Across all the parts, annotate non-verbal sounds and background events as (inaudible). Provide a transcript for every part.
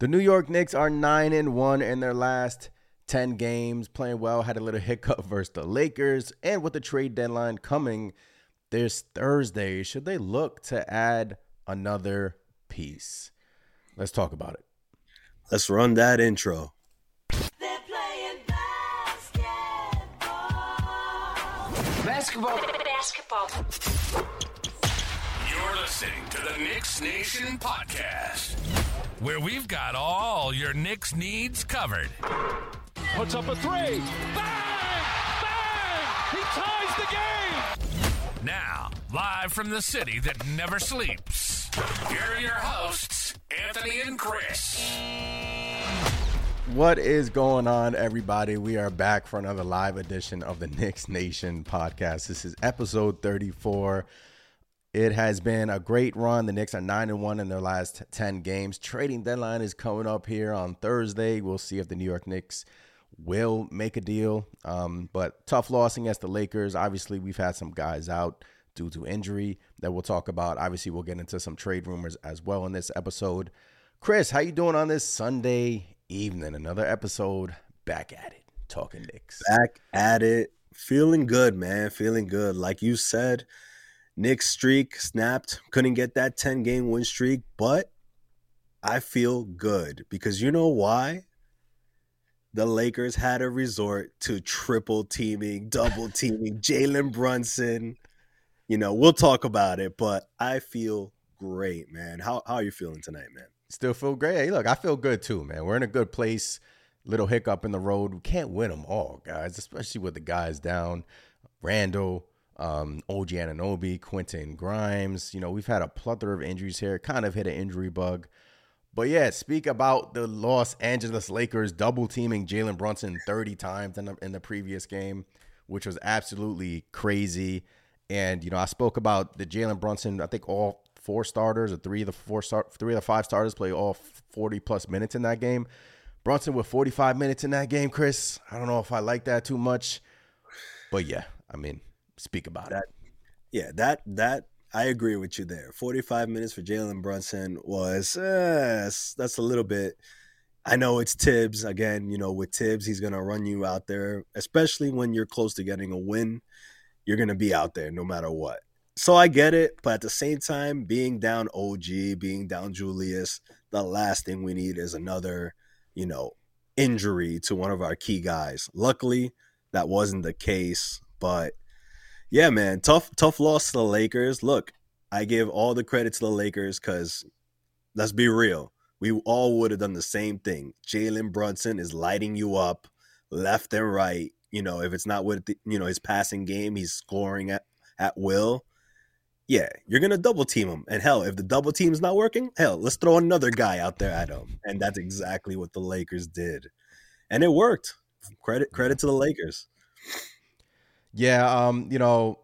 The New York Knicks are 9 and 1 in their last 10 games, playing well, had a little hiccup (laughs) versus the Lakers, and with the trade deadline coming this Thursday, should they look to add another piece? Let's talk about it. Let's run that intro. Basketball. Basketball. You're listening to the Knicks Nation podcast, where we've got all your Knicks needs covered. Puts up a three. Bang! Bang! He ties the game! Now, live from the city that never sleeps, here are your hosts, Anthony and Chris. What is going on, everybody? We are back for another live edition of the Knicks Nation podcast. This is episode 34. It has been a great run. The Knicks are 9 and 1 in their last 10 games. Trading deadline is coming up here on Thursday. We'll see if the New York Knicks will make a deal. Um, but tough loss against the Lakers. Obviously, we've had some guys out due to injury that we'll talk about. Obviously, we'll get into some trade rumors as well in this episode. Chris, how you doing on this Sunday evening. Another episode back at it, talking Knicks. Back at it. Feeling good, man. Feeling good. Like you said, Knicks streak snapped. Couldn't get that 10 game win streak, but I feel good because you know why? The Lakers had a resort to triple teaming, double teaming Jalen Brunson. You know, we'll talk about it, but I feel great, man. How, how are you feeling tonight, man? Still feel great. Hey, look, I feel good too, man. We're in a good place. Little hiccup in the road. We can't win them all, guys, especially with the guys down. Randle, um, OG Anunoby, Quentin Grimes. You know, we've had a plethora of injuries here. Kind of hit an injury bug. But yeah, speak about the Los Angeles Lakers double teaming Jalen Brunson 30 times in the, in the previous game, which was absolutely crazy. And, you know, I spoke about the Jalen Brunson, I think all four starters or three of the four start three of the five starters play all 40 plus minutes in that game. Brunson with 45 minutes in that game, Chris. I don't know if I like that too much. But yeah, I mean, speak about that, it. Yeah, that that I agree with you there. 45 minutes for Jalen Brunson was uh, that's a little bit I know it's Thibs again, you know, with Thibs, he's to run you out there, especially when you're close to getting a win. You're to be out there no matter what so I get it, but at the same time, being down OG, being down Julius, the last thing we need is another, you know, injury to one of our key guys. Luckily, that wasn't the case, but yeah, man, tough tough loss to the Lakers. Look, I give all the credit to the Lakers cuz let's be real. We all would have done the same thing. Jalen Brunson is lighting you up left and right. You know, if it's not with the, you know his passing game, he's scoring at at will yeah, you're gonna double team him. And hell, if the double team's not working, hell, let's throw another guy out there at him. And that's exactly what the Lakers did. And it worked. Credit credit to the Lakers. Yeah, um, you know,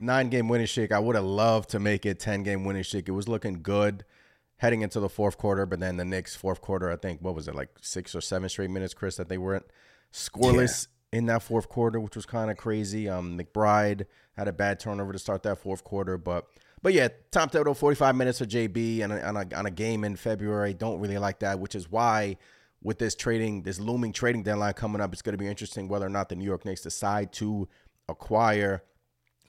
nine game winning streak. I would have loved to make it 10 game winning streak. It was looking good heading into the fourth quarter, but then the Knicks fourth quarter, I think what was it, like six or seven straight minutes, Chris, that they weren't scoreless in that fourth quarter, which was kind of crazy. Um, McBride had a bad turnover to start that fourth quarter, but but yeah, Tom Thibodeau, 45 minutes for JB and on a, on a game in February. Don't really like that, which is why with this trading, this looming trading deadline coming up, it's going to be interesting whether or not the New York Knicks decide to acquire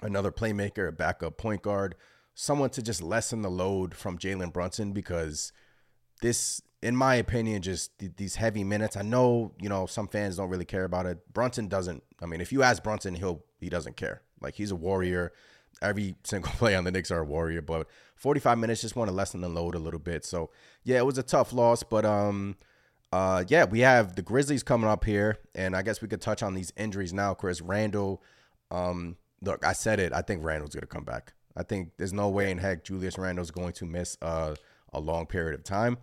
another playmaker, a backup point guard, someone to just lessen the load from Jalen Brunson because this in my opinion, just th- these heavy minutes. I know, you know, some fans don't really care about it. Brunson doesn't. I mean, if you ask Brunson, he'll he doesn't care. Like he's a warrior. Every (laughs) single play on the Knicks are a warrior, but 45 minutes just want to lessen the load a little bit. So yeah, it was a tough loss, but um, uh, yeah, we have the Grizzlies coming up here, and I guess we could touch on these injuries now. Chris Randle, um, look, I said it. I think Randle's gonna come back. I think there's no way in heck Julius Randle's going to miss uh, a long period of time.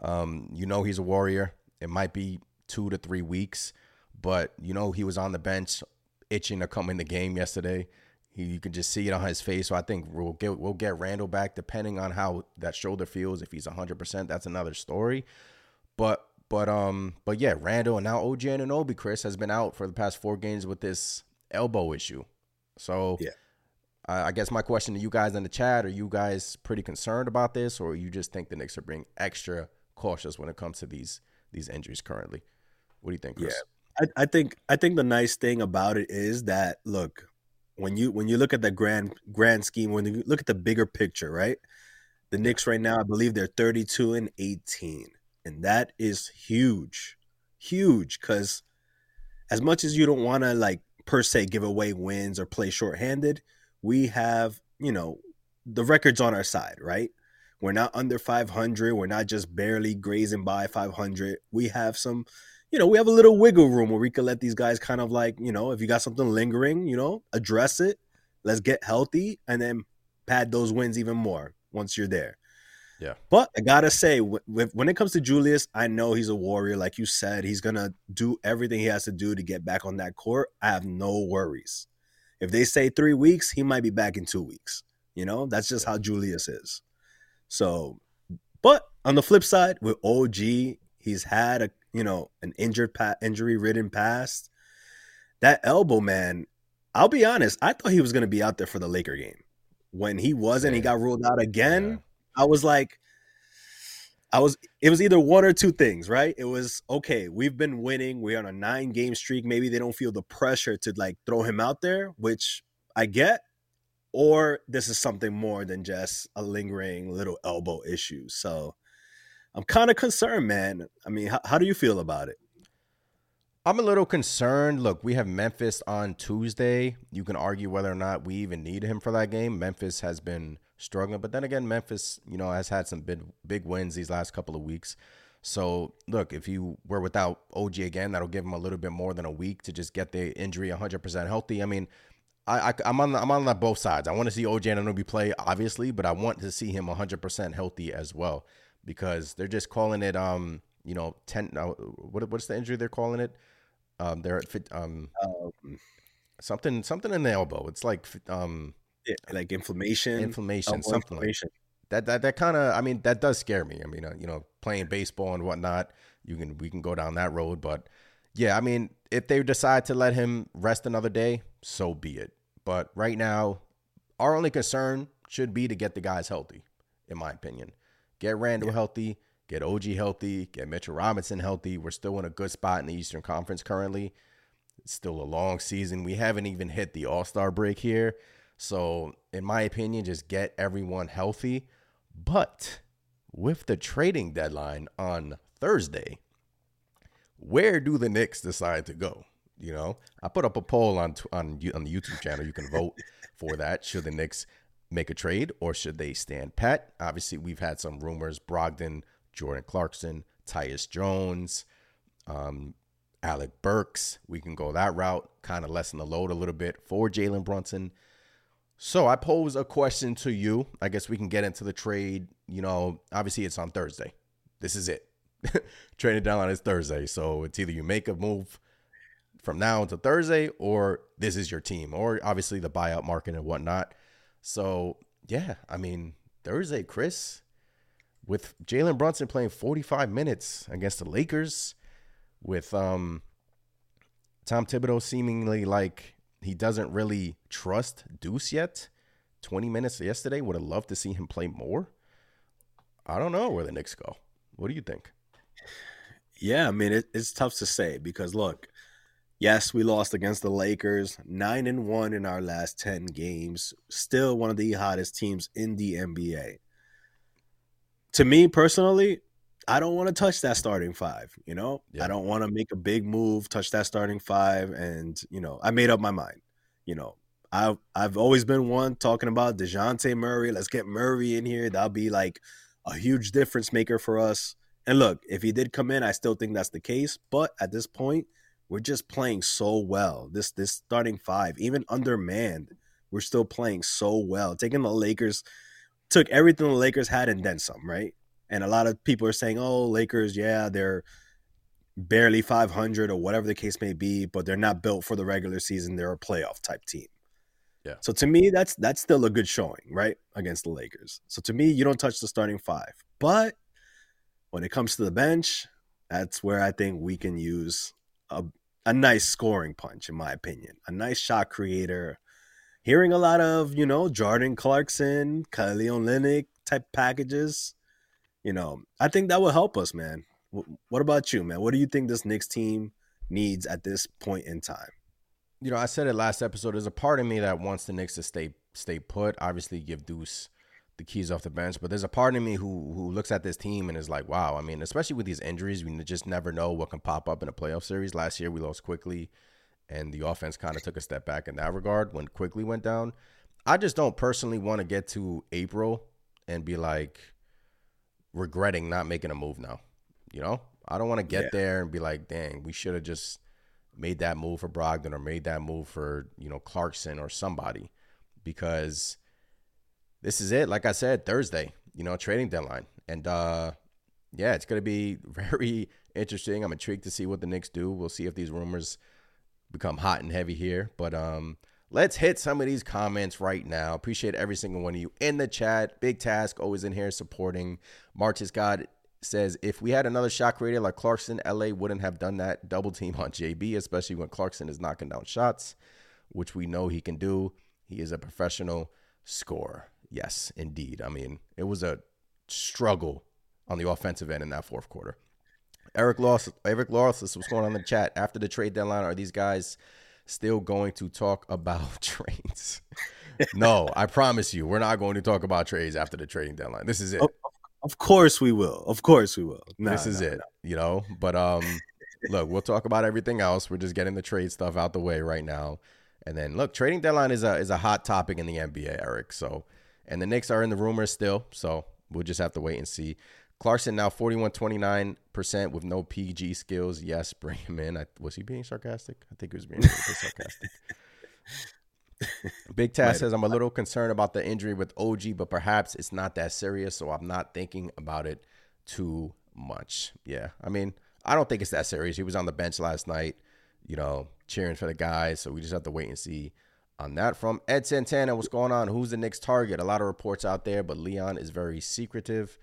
Um, you know he's a warrior. It might be two to three weeks, but you know he was on the bench itching to come in the game yesterday. He, you can just see it on his face. So I think we'll get we'll get Randle back depending on how that shoulder feels. If he's 100%, that's another story. But but um but yeah, Randle and now OG Anunoby Chris has been out for the past four games with this elbow issue. So yeah. I guess my question to you guys in the chat: Are you guys pretty concerned about this, or you just think the Knicks are being extra cautious when it comes to these these injuries currently. What do you think, Chris? I, I think I think the nice thing about it is that look when you when you look at the grand grand scheme when you look at the bigger picture, right? The Knicks right now, I believe they're 32 and 18, and that is huge, huge. Because as much as you don't want to like per se give away wins or play shorthanded, we have you know the records on our side, right? We're not under 500. We're not just barely grazing by 500. We have some you know, we have a little wiggle room where we could let these guys kind of like, you know, if you got something lingering, you know, address it. Let's get healthy and then pad those wins even more once you're there. Yeah. But I gotta say, when it comes to Julius, I know he's a warrior. Like you said, he's gonna do everything he has to do to get back on that court. I have no worries. If they say three weeks, he might be back in two weeks. You know, that's just how Julius is. So, but on the flip side, with OG, he's had a you know, an injured pa- injury ridden past. That elbow, man, I'll be honest, I thought he was going to be out there for the Laker game. When he wasn't, he got ruled out again. Yeah. I was like, I was, it was either one or two things, right? It was, okay, we've been winning. We're on a nine game streak. Maybe they don't feel the pressure to like throw him out there, which I get. Or this is something more than just a lingering little elbow issue. So, I'm kind of concerned, man. I mean, how, how do you feel about it? I'm a little concerned. Look, we have Memphis on Tuesday. You can argue whether or not we even need him for that game. Memphis has been struggling, but then again, Memphis, you know, has had some big big wins these last couple of weeks. So, look, if you were without OG again, that'll give him a little bit more than a week to just get the injury 100% healthy. I mean, I, I am on I'm on both sides. I want to see OG Anunoby play, obviously, but I want to see him 100% healthy as well because they're just calling it um you know ten uh, what what's the injury they're calling it um they're at fit um, um something something in the elbow it's like um yeah, like inflammation inflammation something inflammation. like that that that kind of I mean that does scare me I mean uh, you know playing baseball and whatnot you can we can go down that road but yeah I mean if they decide to let him rest another day so be it but right now our only concern should be to get the guys healthy in my opinion Get Randle yeah. healthy, get OG healthy, get Mitchell Robinson healthy. We're still in a good spot in the Eastern Conference currently. It's still a long season. We haven't even hit the All Star break here. So, in my opinion, just get everyone healthy. But with the trading deadline on Thursday, where do the Knicks decide to go? You know, I put up a poll on on on the YouTube channel. You can vote (laughs) for that. Should the Knicks make a trade or should they stand pat? Obviously, we've had some rumors Brogdon, Jordan Clarkson, Tyus Jones, um, Alec Burks. We can go that route, kind of lessen the load a little bit for Jalen Brunson. So I pose a question to you. I guess we can get into the trade. You know, obviously it's on Thursday. This is it. (laughs) Trading on is Thursday. So it's either you make a move from now until Thursday or this is your team, or obviously the buyout market and whatnot. So yeah, I mean Thursday, Chris, with Jalen Brunson playing 45 minutes against the Lakers, with um Tom Thibodeau seemingly like he doesn't really trust Deuce yet. 20 minutes yesterday. Would have loved to see him play more. I don't know where the Knicks go. What do you think? Yeah, I mean it, it's tough to say because look, Yes, we lost against the Lakers, 9 and 1 in our last 10 games. Still one of the hottest teams in the NBA. To me personally, I don't want to touch that starting five, you know? Yeah. I don't want to make a big move, touch that starting five and, you know, I made up my mind. You know, I've I've always been one talking about DeJounte Murray. Let's get Murray in here. That'll be like a huge difference maker for us. And look, if he did come in, I still think that's the case. But at this point, we're just playing so well. This this starting five, even undermanned, we're still playing so well. Taking the Lakers, took everything the Lakers had and then some, right? And a lot of people are saying, "Oh, Lakers, yeah, they're barely 500 or whatever the case may be, but they're not built for the regular season. They're a playoff type team." Yeah. So to me, that's that's still a good showing, right, against the Lakers. So to me, you don't touch the starting five, but when it comes to the bench, that's where I think we can use a, a nice scoring punch, in my opinion. A nice shot creator. Hearing a lot of, you know, Jordan Clarkson, Kelly Olynyk type packages. You know, I think that will help us, man. What about you, man? What do you think this Knicks team needs at this point in time? You know, I said it last episode. There's a part of me that wants the Knicks to stay stay put. Obviously, give Deuce the keys off the bench, but there's a part of me who who looks at this team and is like, wow. I mean, especially with these injuries, we just never know what can pop up in a playoff series. Last year, we lost Quickley, and the offense kind of took a step back in that regard when Quickley went down. I just don't personally want to get to April and be like regretting not making a move now. You know, I don't want to get Yeah. there and be like, dang, we should have just made that move for Brogdon or made that move for, you know, Clarkson or somebody because this is it. Like I said, Thursday, you know, trading deadline. And uh yeah, it's gonna be (laughs) very interesting. I'm intrigued to see what the Knicks do. We'll see if these rumors become hot and heavy here. But um let's hit some of these comments right now. Appreciate every single one of you in the chat. Big task always in here supporting. Marches God says if we had another shot creator like Clarkson, LA wouldn't have done that double team on JB, especially when Clarkson is knocking down shots, which we know he can do. He is a professional scorer. Yes, indeed. I mean, it was a struggle on the offensive end in that fourth quarter. Eric Loss, Eric Loss, what's going on in the chat? After the trade deadline, are these guys still going to talk about (laughs) trades? no, I promise you, we're not going to talk about trades after the trading deadline. This is it. Of course we will. Of course we will. Nah, this is nah, it. nah. You know, but um, look, we'll talk about everything else. We're just getting the trade stuff out the way right now, and then look, trading deadline is a is a hot topic in the NBA, Eric. So, and the Knicks are in the rumors still, so we'll just have to wait and see. Clarkson now 41 29% with no PG skills. Yes, bring him in. I, was he being sarcastic? I think he was being a little bit sarcastic. Big Taz says, I'm a little concerned about the injury with OG, but perhaps it's not that serious, so I'm not thinking about it too much. Yeah. I mean, I don't think it's that serious. He was on the bench last night, you know, cheering for the guys, so we just have to wait and see on that. From Ed Santana, what's going on? Who's the next target? A lot of reports out there, but Leon is very secretive.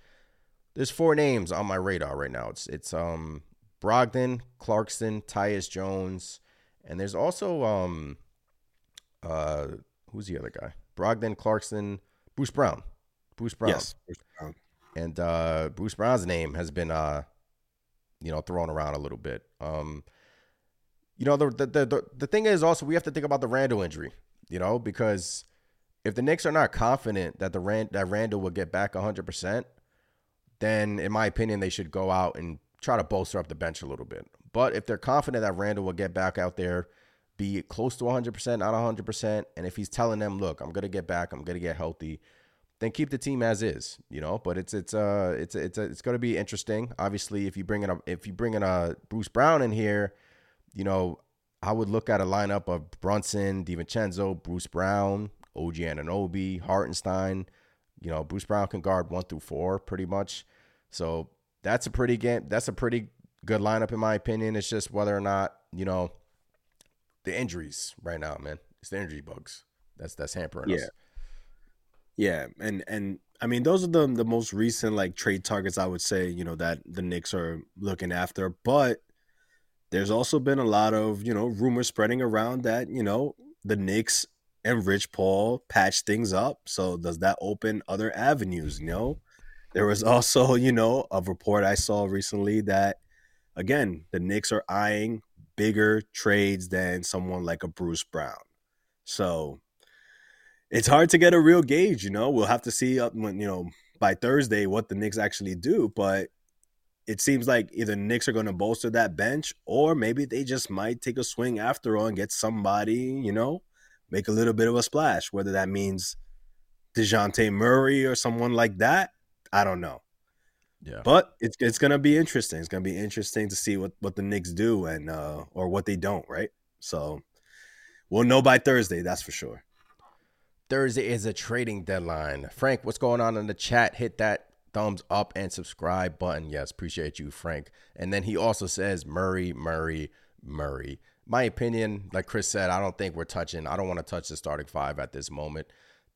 There's four names on my radar right now. It's it's um Brogdon, Clarkson, Tyus Jones, and there's also um uh who's the other guy? Brogdon, Clarkson, Bruce Brown. Bruce Brown. Yes. And uh Bruce Brown's name has been uh you know thrown around a little bit. Um you know the the the, the, the thing is also we have to think about the Randle injury, you know, because if the Knicks are not confident that the Rand that Randle will get back 100%, then in my opinion they should go out and try to bolster up the bench a little bit. But if they're confident that Randle will get back out there, be close to 100%, not 100%, and if he's telling them, "Look, I'm going to get back, I'm going to get healthy," then keep the team as is, you know. But it's it's uh it's it's it's going to be interesting. Obviously, if you bring in a if you bring in a Bruce Brown in here, you know, I would look at a lineup of Brunson, DiVincenzo, Bruce Brown, OG Anunoby, Hartenstein. You know, Bruce Brown can guard one through four pretty much. So that's a pretty game. That's a pretty good lineup in my opinion. It's just whether or not you know the injuries right now, man. It's the injury bugs. That's that's hampering us. Yeah. Yeah, and and I mean those are the the most recent like trade targets I would say you know that the Knicks are looking after, but there's also been a lot of you know rumors spreading around that you know the Knicks and Rich Paul patch things up. So does that open other avenues? You know, there was (laughs) also you know a report I saw recently that again the Knicks are eyeing bigger trades than someone like a Bruce Brown. So it's hard to get a real gauge. You know, we'll have to see up when you know by Thursday what the Knicks actually do. But it seems like either Knicks are going to bolster that bench, or maybe they just might take a swing after all and get somebody. You know, make a little bit of a splash. Whether that means Dejounte Murray or someone like that, I don't know. Yeah. But it's it's gonna be interesting. It's gonna be interesting to see what what the Knicks do and uh or what they don't, right? So we'll know by Thursday, that's for sure. Thursday is a trading deadline. Frank, what's going on in the chat? Hit that thumbs up and subscribe button. Yes, appreciate you, Frank. And then he also says Murray, Murray, Murray. My opinion, like Chris said, I don't think we're touching. I don't want to touch the starting five at this moment.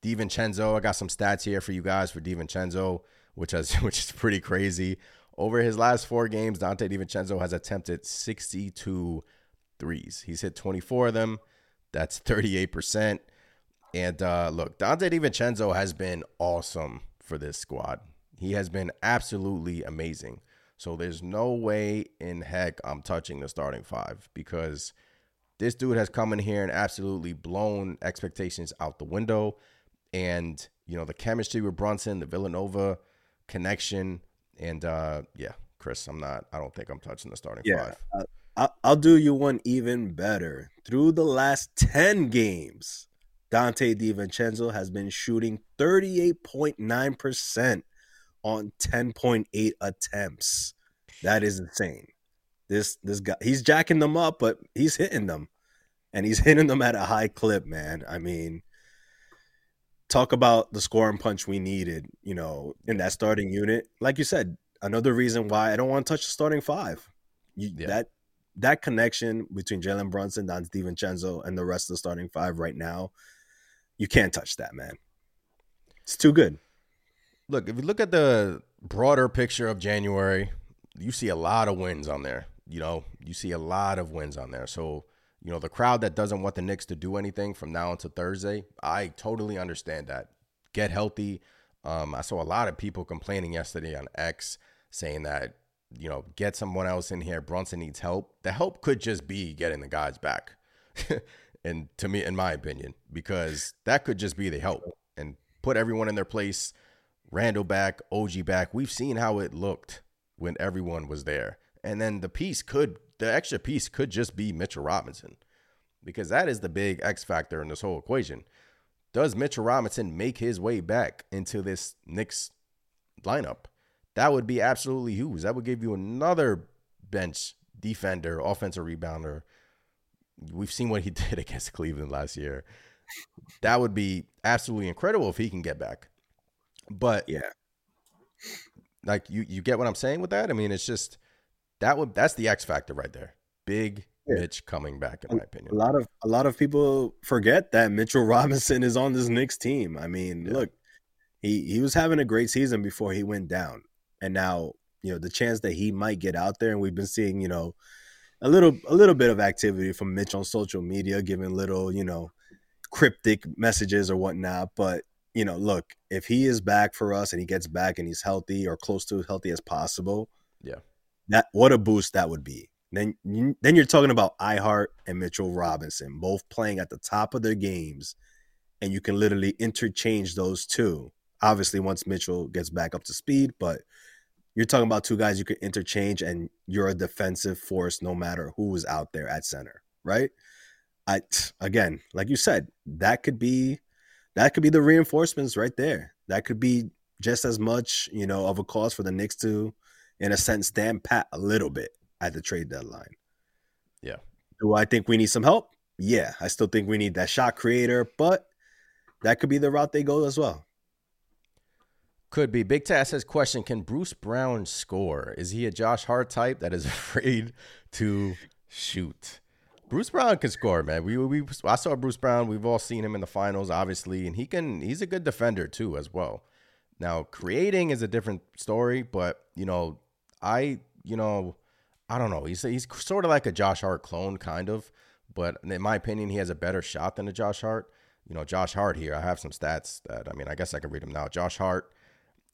DiVincenzo, I got some stats here for you guys for DiVincenzo, which has (laughs) which is pretty crazy. Over his last four games, Donte DiVincenzo has attempted 62 threes. He's hit 24 of them. That's 38%. And uh, look, Donte DiVincenzo has been awesome for this squad. He has been absolutely amazing. So there's no way in heck I'm touching the starting five because this dude has come in here and absolutely blown expectations out the window. And, you know, the chemistry with Brunson, the Villanova connection, and uh yeah, Chris, I'm not I don't think I'm touching the starting Yeah. five. I- I'll do you one even better. Through the last 10 games, Donte DiVincenzo has been shooting 38.9% on 10.8 attempts. That is insane. This this guy he's jacking them up, but he's hitting them. And he's (laughs) hitting them at a high clip, man. I mean, talk about the scoring punch we needed, you know, in that starting unit. Like you said, another reason why I don't want to touch the starting five. You, Yeah. That that connection between Jalen Brunson, Don DiVincenzo, and the rest of the starting five right now, you can't touch that, man. It's too good. Look, if you look at the broader picture of January, you see a lot of wins on there. You know, you see a lot of wins on there. So, you know, the crowd that doesn't want the Knicks to do anything from now until Thursday, I totally understand that. Get healthy. Um, I saw a lot of people complaining yesterday on X saying that, you know, get someone else in here. Brunson needs help. The help could just be getting the guys back. (laughs) and to me, in my opinion, because that could just be the help and put everyone in their place. Randle back, OG back. We've seen how it looked when everyone was there. And then the piece could, the extra piece could just be Mitchell Robinson because that is the big X factor in this whole equation. Does Mitchell Robinson make his way back into this Knicks lineup? That would be absolutely huge. That would give you another bench defender, offensive rebounder. We've seen what he (laughs) did against Cleveland last year. That would be absolutely incredible if he can get back. But Yeah. like you you get what I'm saying with that? I mean, it's just that would that's the X factor right there. Big Yeah. Mitch coming back, in my opinion. A lot of a lot of people forget that Mitchell (laughs) Robinson is on this Knicks team. I mean, Yeah. look, he he was having a great season before he went down, and now you know the chance that he might get out there, and we've been seeing you know a little a little bit of activity from Mitch on social media, giving little you know cryptic messages or whatnot. But you know, look, if he is back for us and he gets back and he's healthy or close to as healthy as possible, Yeah. that what a boost that would be. Then then you're talking about I-Hart and Mitchell Robinson both playing at the top of their games, and you can literally interchange those two. Obviously, once Mitchell gets back up to speed, but you're talking about two guys you can interchange, and you're a defensive force no matter who is out there at center, right? I again, like you said, that could be that could be the reinforcements right there. That could be just as much, you know, of a cause for the Knicks to, in a sense, stand pat a little bit at the trade deadline. Yeah. Do I think we need some help? Yeah, I still think we need that shot creator, but that could be the route they go as well. Could be. Big Tass says question Can Bruce Brown score? Is he a Josh Hart type that is (laughs) afraid to shoot? Bruce Brown can score, man. We, we I saw Bruce Brown. We've all seen him in the finals, obviously, and he can he's a good defender too, as well. Now, creating is a different story, but you know, I you know, I don't know. He's he's sort of like a Josh Hart clone, kind of, but in my opinion, he has a better shot than a Josh Hart. You know, Josh Hart here. I have some stats that I mean, I guess I can read them now. Josh Hart,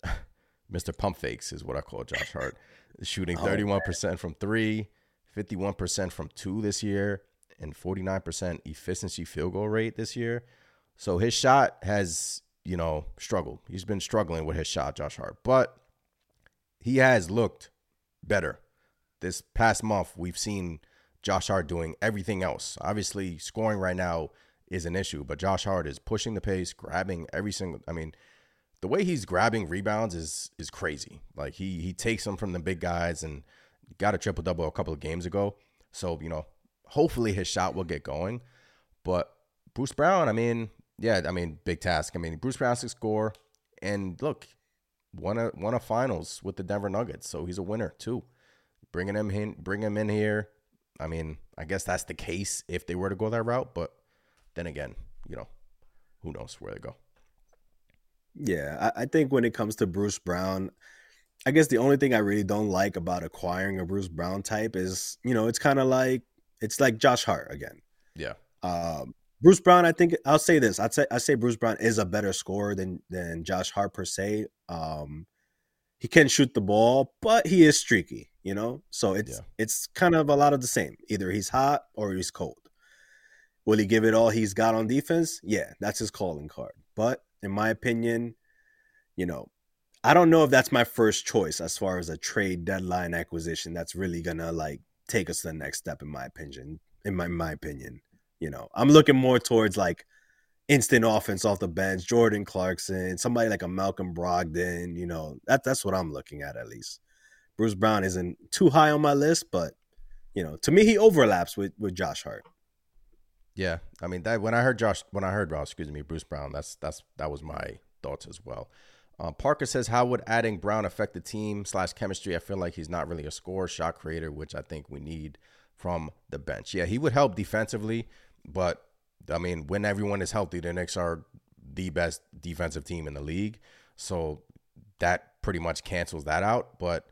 (laughs) Mr. Pump Fakes is what I call Josh Hart. Shooting 31% from three, 51% from two this year, and 49% efficiency field goal rate this year. So his shot has, you know, struggled. He's been struggling with his shot, Josh Hart. But he has looked better. This past month, we've seen Josh Hart doing everything else. Obviously, scoring right now is an issue, but Josh Hart is pushing the pace, grabbing every single. I mean, the way he's grabbing rebounds is is crazy. Like he he takes them from the big guys and got a triple double a couple of games ago. So you know, hopefully his shot will get going. But Bruce Brown, I mean, yeah, I mean, big task. I mean, Bruce Brown can score, and look, won a won a finals with the Denver Nuggets, so he's a winner too. Bringing him in, bring him in here. I mean, I guess that's the case if they were to go that route. But then again, you know, who knows where they go. Yeah, I, I think when it comes to Bruce Brown, I guess the only thing I really don't like about acquiring a Bruce Brown type is, you know, it's kind of like it's like Josh Hart again. Yeah, Um, Bruce Brown, I think I'll say this. I'd say I say Bruce Brown is a better scorer than than Josh Hart per se. Um, he can shoot the ball, but he is streaky, you know? So it's Yeah. it's kind of a lot of the same. Either he's hot or he's cold. Will he give it all he's got on defense? Yeah, that's his calling card. But in my opinion, you know, I don't know if that's my first choice as far as a trade deadline acquisition that's really gonna like take us to the next step in my opinion. In my my opinion. You know, I'm looking more towards like instant offense off the bench, Jordan Clarkson, somebody like a Malcolm Brogdon, you know, that that's what I'm looking at at least. Bruce Brown isn't too high on my list, but you know, to me he overlaps with with Josh Hart. Yeah, I mean that when I heard Josh, when I heard, uh, excuse me, Bruce Brown, that's that's that was my thoughts as well. Um, Parker says, "How would adding Brown affect the team slash chemistry? I feel like he's not really a scorer, shot creator, which I think we need from the bench. Yeah, he would help defensively, but I mean, when everyone is healthy, the Knicks are the best defensive team in the league, so that pretty much cancels that out. But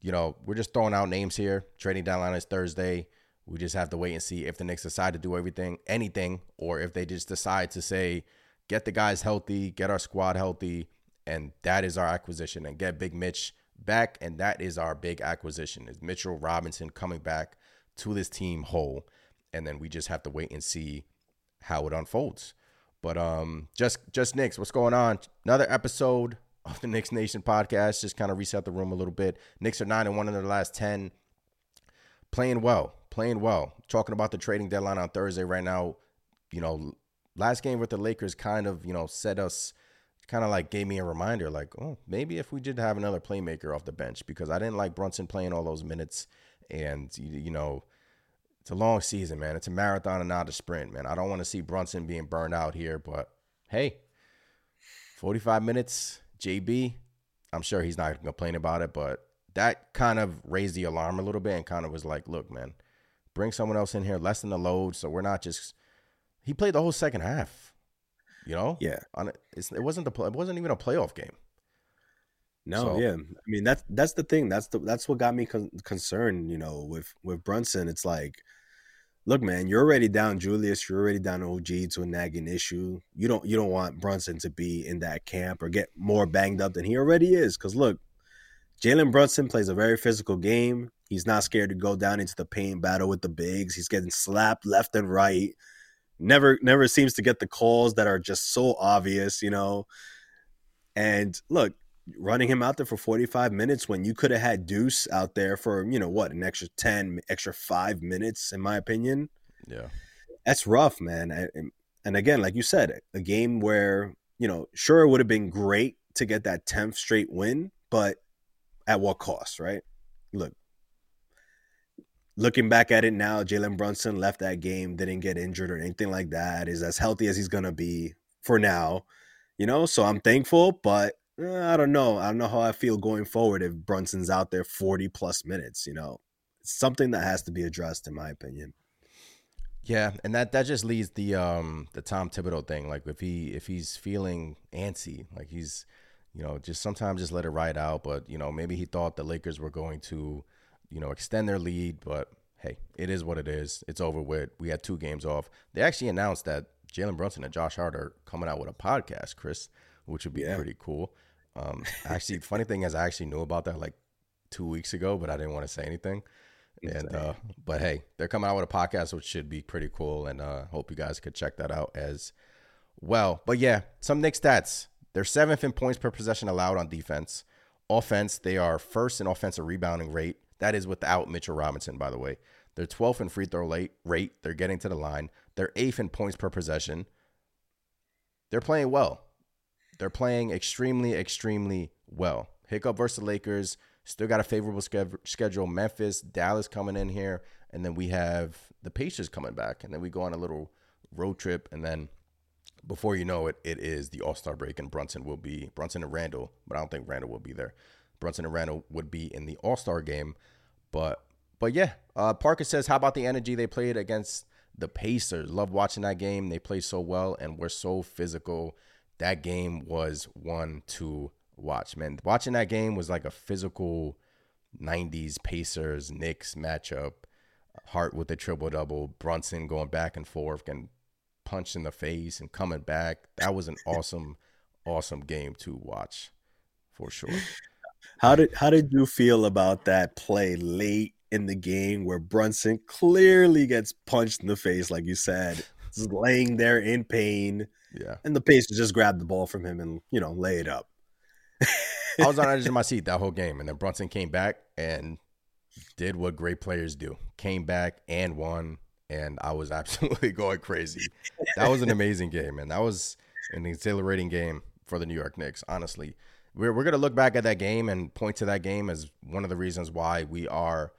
you know, we're just throwing out names here. Trading deadline is Thursday. We just have to wait and see if the Knicks decide to do everything, anything, or if they just decide to say, get the guys healthy, get our squad healthy, and that is our acquisition, and get Big Mitch back, and that is our big acquisition is Mitchell Robinson coming back to this team whole, and then we just have to wait and see how it unfolds. But um, just just Knicks, what's going on? Another episode of the Knicks Nation podcast. Just kind of reset the room a little bit. Knicks are nine and one in their last ten playing well, playing well. Talking about the trading deadline on Thursday right now, you know, last game with the Lakers kind of, you know, set us kind of like gave me a reminder like, oh, maybe if we did have another playmaker off the bench because I didn't like Brunson playing all those minutes and you, you know, it's a long season, man. It's a marathon and not a sprint, man. I don't want to see Brunson being burned out here, but hey, 45 minutes, JB, I'm sure he's not going to complain about it, but that kind of raised the alarm a little bit and kind of was like, look, man, bring someone else in here, lessen the load, so we're not just. He played the whole second half, you know. Yeah. On it, it wasn't the it wasn't even a playoff game. No, So- yeah. I mean that's that's the thing. That's the that's what got me con- concerned, you know, with with Brunson. It's like look, man, you're already down Julius, you're already down OG to a nagging issue. You don't you don't want Brunson to be in that camp or get more banged up than he already is. Cause look, Jalen Brunson plays a very physical game. He's not scared to go down into the paint battle with the bigs. He's getting slapped left and right. Never never seems to get the calls that are just so obvious, you know. And look, running him out there for 45 minutes when you could have had Deuce out there for, you know, what, an extra 10, extra 5 minutes in my opinion. Yeah. That's rough, man. And, and again, like you said, a game where, you know, sure it would have been great to get that 10th straight win, but at what cost, right? Look, looking back at it now, Jalen Brunson left that game, didn't get injured or anything like that, is as healthy as he's going to be for now, you know? So I'm thankful, but uh, I don't know. I don't know how I feel going forward if Brunson's out there 40 plus minutes, you know? It's something that has to be addressed, in my opinion. Yeah, and that that just leads the um the Tom Thibodeau thing. Like if he if he's feeling antsy, like he's you know just sometimes just let it ride out. But you know maybe he thought the Lakers were going to you know extend their lead, but hey, it is what it is. It's over with. We had two games off. They actually announced that Jalen Brunson and Josh Hart are coming out with a podcast, Chris, which would be Yeah. pretty cool. Um, actually, funny thing is, I actually knew about that like two weeks ago, but I didn't want to say anything. And uh, but hey, they're coming out with a podcast, which should be pretty cool, and uh, hope you guys could check that out as well. But yeah, some Knicks stats: they're seventh in points per possession allowed on defense. Offense, they are first in offensive rebounding rate. That is without Mitchell Robinson, by the way. They're 12th in free throw late rate. They're getting to the line. They're eighth in points per possession. They're playing well. They're playing extremely, extremely well. Hiccup versus the Lakers. Still got a favorable schedule. Memphis, Dallas coming in here, and then we have the Pacers coming back, and then we go on a little road trip, and then before you know it, it is the All Star break, and Brunson will be Brunson and Randle, but I don't think Randle will be there. Brunson and Randle would be in the All Star game, but but yeah, uh, Parker says, how about the energy they played against the Pacers? Love watching that game. They play so well and we're so physical. That game was one to watch, man. Watching that game was like a physical '90s Pacers Knicks matchup. Hart with the triple double, Brunson going back and forth, getting punched in the face and coming back. That was an awesome, awesome game to watch for sure. How did how did you feel about that play late in the game where Brunson clearly gets punched in the face, like you said, just laying there in pain, Yeah. and the Pacers just grab the ball from him and you know lay it up. I was on the edge (laughs) of my seat that whole game, and then Brunson came back and did what great players do. Came back and won, and I was (laughs) absolutely going crazy. That was an amazing game, and that was an exhilarating game for the New York Knicks. Honestly, we're we're gonna look back at that game and point to that game as one of the reasons why we are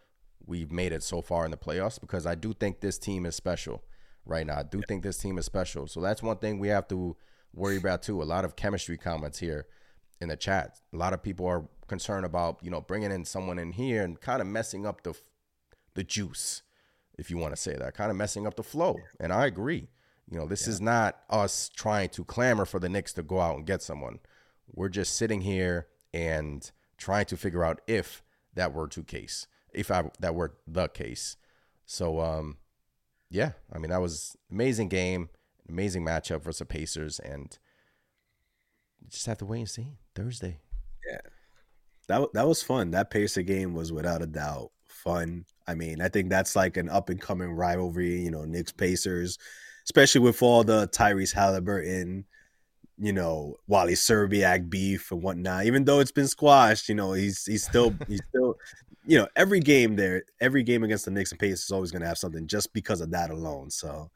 we've made it so far in the playoffs because I do think this team is special right now. I do think this team is special. So that's one thing we have to worry about too. A lot of chemistry comments here in the chat. A lot of people are concerned about you know bringing in someone in here and kind of messing up the the juice, if you want to say that, kind of messing up the flow. And I agree. You know, this is not us trying to clamor for the Knicks to go out and get someone. We're just sitting here and trying to figure out if that were to case, if I, that were the case. So, um, yeah, I mean that was amazing game, amazing matchup versus the Pacers, and just have to wait and see Thursday. Yeah, that that was fun. That Pacer game was without a doubt fun. I mean, I think that's like an up and coming rivalry. You know, Knicks Pacers, especially with all the Tyrese Halliburton, you know, Wally Szczerbiak beef and whatnot. Even though it's been squashed, you know, he's he's still he's still, you know, every game there, every game against the Knicks and Pacers is always going to have something just because of that alone. So,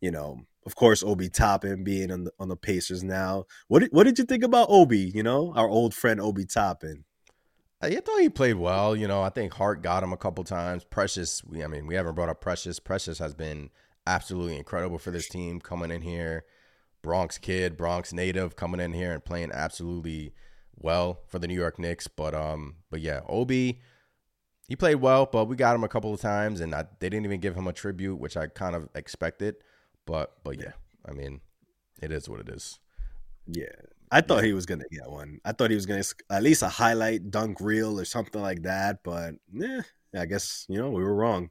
you know, of course, Obi Toppin being on the on the Pacers now. What did, what did you think about Obi? You know, our old friend Obi Toppin. Uh, I thought he played well. You know, I think Hart got him a couple times. Precious, we, I mean, we haven't brought up Precious. Precious has been absolutely incredible for this team coming in here. Bronx kid, Bronx native, coming in here and playing absolutely well for the New York Knicks. But um, but yeah, Obi, he played well, but we got him a couple of times, and I, they didn't even give him a tribute, which I kind of expected. But but yeah, I mean, it is what it is. Yeah. I thought he was to get one. I thought he was to at least a highlight dunk reel or something like that. But yeah, I guess, you know, we were wrong.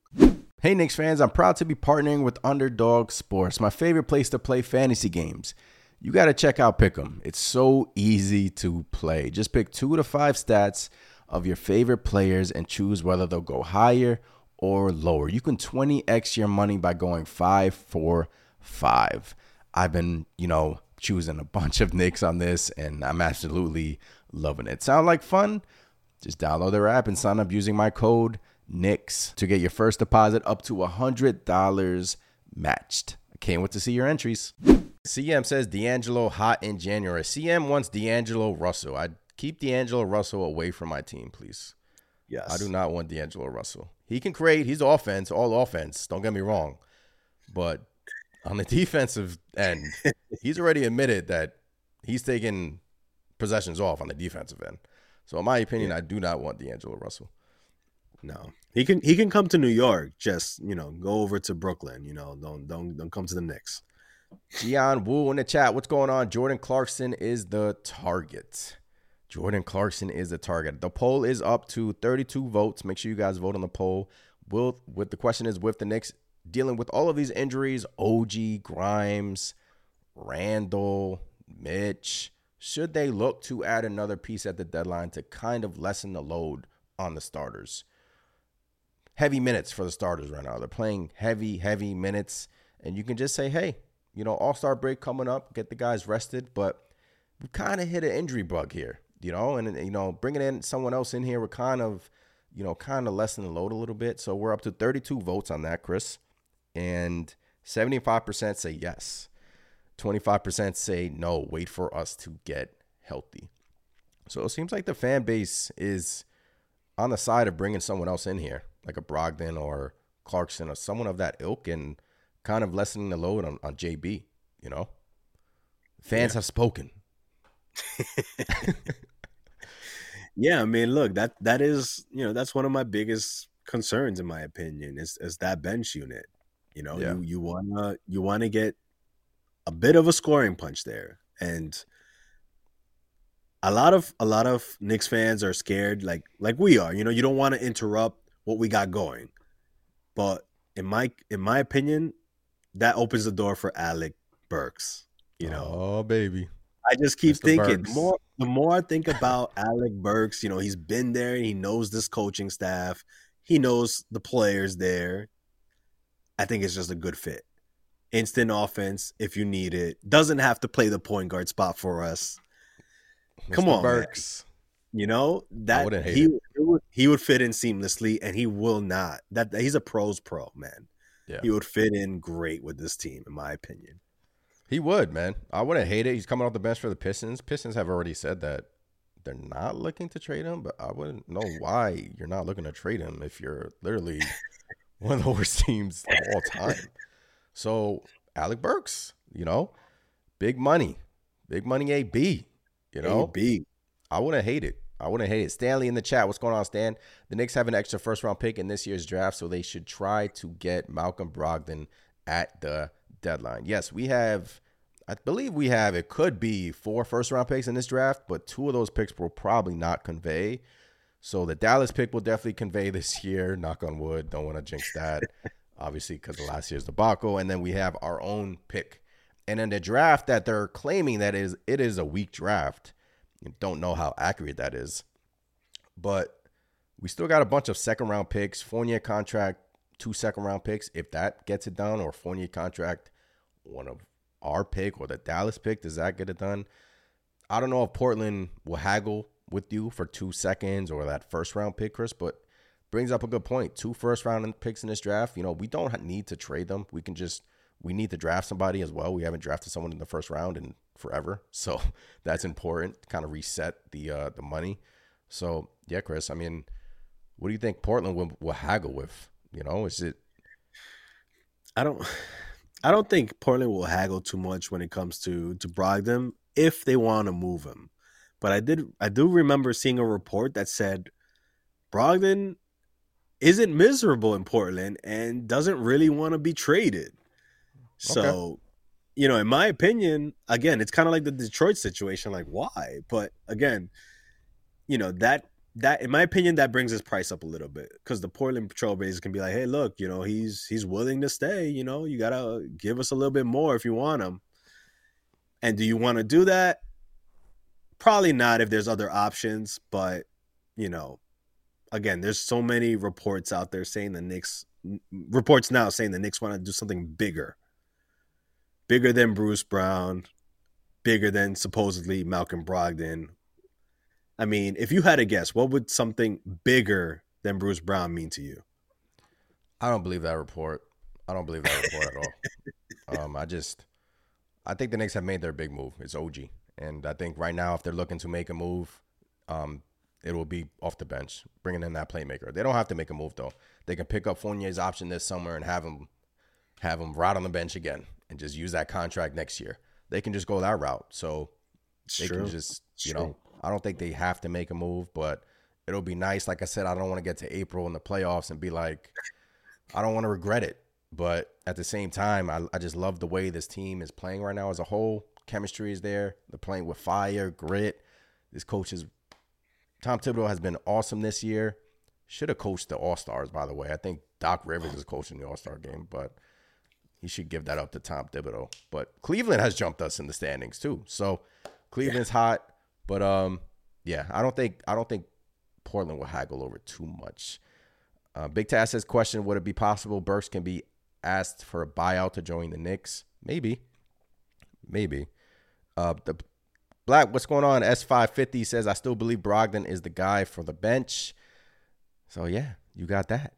Hey Knicks fans, I'm proud to be partnering with Underdog Sports, my favorite place to play fantasy games. You got to check out Pick'em. It's so easy to play. Just pick 2 to 5 stats of your favorite players and choose whether they'll go higher or lower. You can 20x your money by going 5 for 5. I've been, you know, choosing a bunch of Knicks on this and I'm absolutely loving it. Sound like fun? Just download their app and sign up using my code NIX to get your first deposit up to $100 matched. I can't wait to see your entries. CM says D'Angelo hot in January. CM wants D'Angelo Russell. I'd keep D'Angelo Russell away from my team, please. Yes. I do not want D'Angelo Russell. He can create, he's offense, all offense. Don't get me wrong. But on the (laughs) defensive end, he's already admitted that he's taking possessions off on the defensive end. So in my opinion, I do not want D'Angelo Russell. No. He can he can come to New York. Just, you know, go over to Brooklyn, you know, don't don't don't come to the Knicks. Gian Wu in the chat. What's going on? Jordan Clarkson is the target. Jordan Clarkson is the target. The poll is up to 32 votes. Make sure you guys vote on the poll. Will with the question is with the Knicks dealing with all of these injuries, OG, Grimes, Randle, Mitch, should they look to add another piece at the deadline to kind of lessen the load on the starters? Heavy minutes for the starters right now. They're playing heavy, heavy minutes. And you can just say, hey, you know, all star break coming up, get the guys rested. But we kind of hit an injury bug here, you know, and, you know, bringing in someone else in here, we're kind of, you know, kind of lessen the load a little bit. So we're up to 32 votes on that, Chris. And 75% say yes. 25% say no, wait for us to get healthy. So it seems like the fan base is on the side of bringing someone else in here, like a Brogdon or Clarkson or someone of that ilk, and kind of lessening the load on, on JB. You know, fans have spoken. (laughs) Yeah, I mean, look, that that is, you know, that's one of my biggest concerns in my opinion is is that bench unit. You know, Yeah. you you wanna you wanna get a bit of a scoring punch there. And a lot of a lot of Knicks fans are scared like like we are. You know, you don't want to interrupt what we got going. But in my in my opinion, that opens the door for Alec Burks. You know, oh baby, I just keep Mr. thinking Burks. more the more I think about (laughs) Alec Burks, you know, he's been there. and He knows this coaching staff. He knows the players there. I think it's just a good fit. Instant offense if you need it. Doesn't have to play the point guard spot for us. Come Mr. on, man. Burks. You know that he it. he would, he would fit in seamlessly, and he will not. That he's a pros pro man. Yeah. He would fit in great with this team, in my opinion. He would, man. I wouldn't hate it. He's coming off the bench for the Pistons. Pistons have already said that they're not looking to trade him, but I wouldn't know why you're not looking to trade him if you're literally (laughs) one of the worst teams of all time. So Alec Burks, you know, big money, big money AB. You know, AB. I wouldn't hate it. I wouldn't hate it. Stanley in the chat. What's going on, Stan? The Knicks have an extra first round pick in this year's draft, so they should try to get Malcolm Brogdon at the deadline. Yes, we have, I believe we have, it could be four first round picks in this draft, but two of those picks will probably not convey. So the Dallas pick will definitely convey this year. Knock on wood. Don't want to jinx that, (laughs) obviously, because of last year's debacle. And then we have our own pick. And in the draft that they're claiming that is it is a weak draft. Don't know how accurate that is. But we still got a bunch of second round picks, Fournier contract, two second round picks. If that gets it done, or Fournier contract, one of our pick or the Dallas pick, does that get it done? I don't know if Portland will haggle with you for two seconds or that first round pick, Chris, but brings up a good point. Two first round picks in this draft. You know, we don't need to trade them. We can just we need to draft somebody as well. We haven't drafted someone in the first round in forever, (laughs) so that's important. to Kind of reset the uh, the money. So yeah, Chris. I mean, what do you think Portland will, will haggle with? You know, is it I don't (sighs) I don't think Portland will haggle too much when it comes to to Brogdon if they want to move him. But I did I do remember seeing a report that said Brogdon isn't miserable in Portland and doesn't really want to be traded. So, you know, in my opinion, again, it's kind of like the Detroit situation like why? But again, you know, that that in my opinion that brings his price up a little bit because the Portland Trailblazers can be like, hey, look, you know, he's he's willing to stay. You know, you gotta give us a little bit more if you want him. And do you want to do that? Probably not if there's other options, but you know, again, there's so many reports out there saying the Knicks reports now saying the Knicks want to do something bigger. Bigger than Bruce Brown, bigger than supposedly Malcolm Brogdon, I mean, if you had to guess, what would something bigger than Bruce Brown mean to you? I don't believe that report. I don't believe that report at all. (laughs) Um, I just, I think the Knicks have made their big move. It's OG, and I think right now, if they're looking to make a move, um, it will be off the bench, bringing in that playmaker. They don't have to make a move though. They can pick up Fournier's option this summer and have him, have him right on the bench again, and just use that contract next year. They can just go that route. So they True. can just, you True. know, I don't think they have to make a move, but it'll be nice. Like I said, I don't want to get to April in the playoffs and be like, I don't want to regret it. But at the same time, I, I just love the way this team is playing right now as a whole. Chemistry is there. They're playing with fire, grit. This coach is, Tom Thibodeau has been awesome this year. Should have coached the All Stars, by the way. I think Doc Rivers is coaching the All Star game, but he should give that up to Tom Thibodeau. But Cleveland has jumped us in the standings too. So Cleveland's hot. But um, yeah, I don't think I don't think Portland will haggle over too much. Uh, Big Tass says, "Question: Would it be possible Burks can be asked for a buyout to join the Knicks? Maybe, maybe." Uh, the Black, what's going on? S five fifty says, "I still believe Brogdon is the guy for the bench." So yeah, you got that.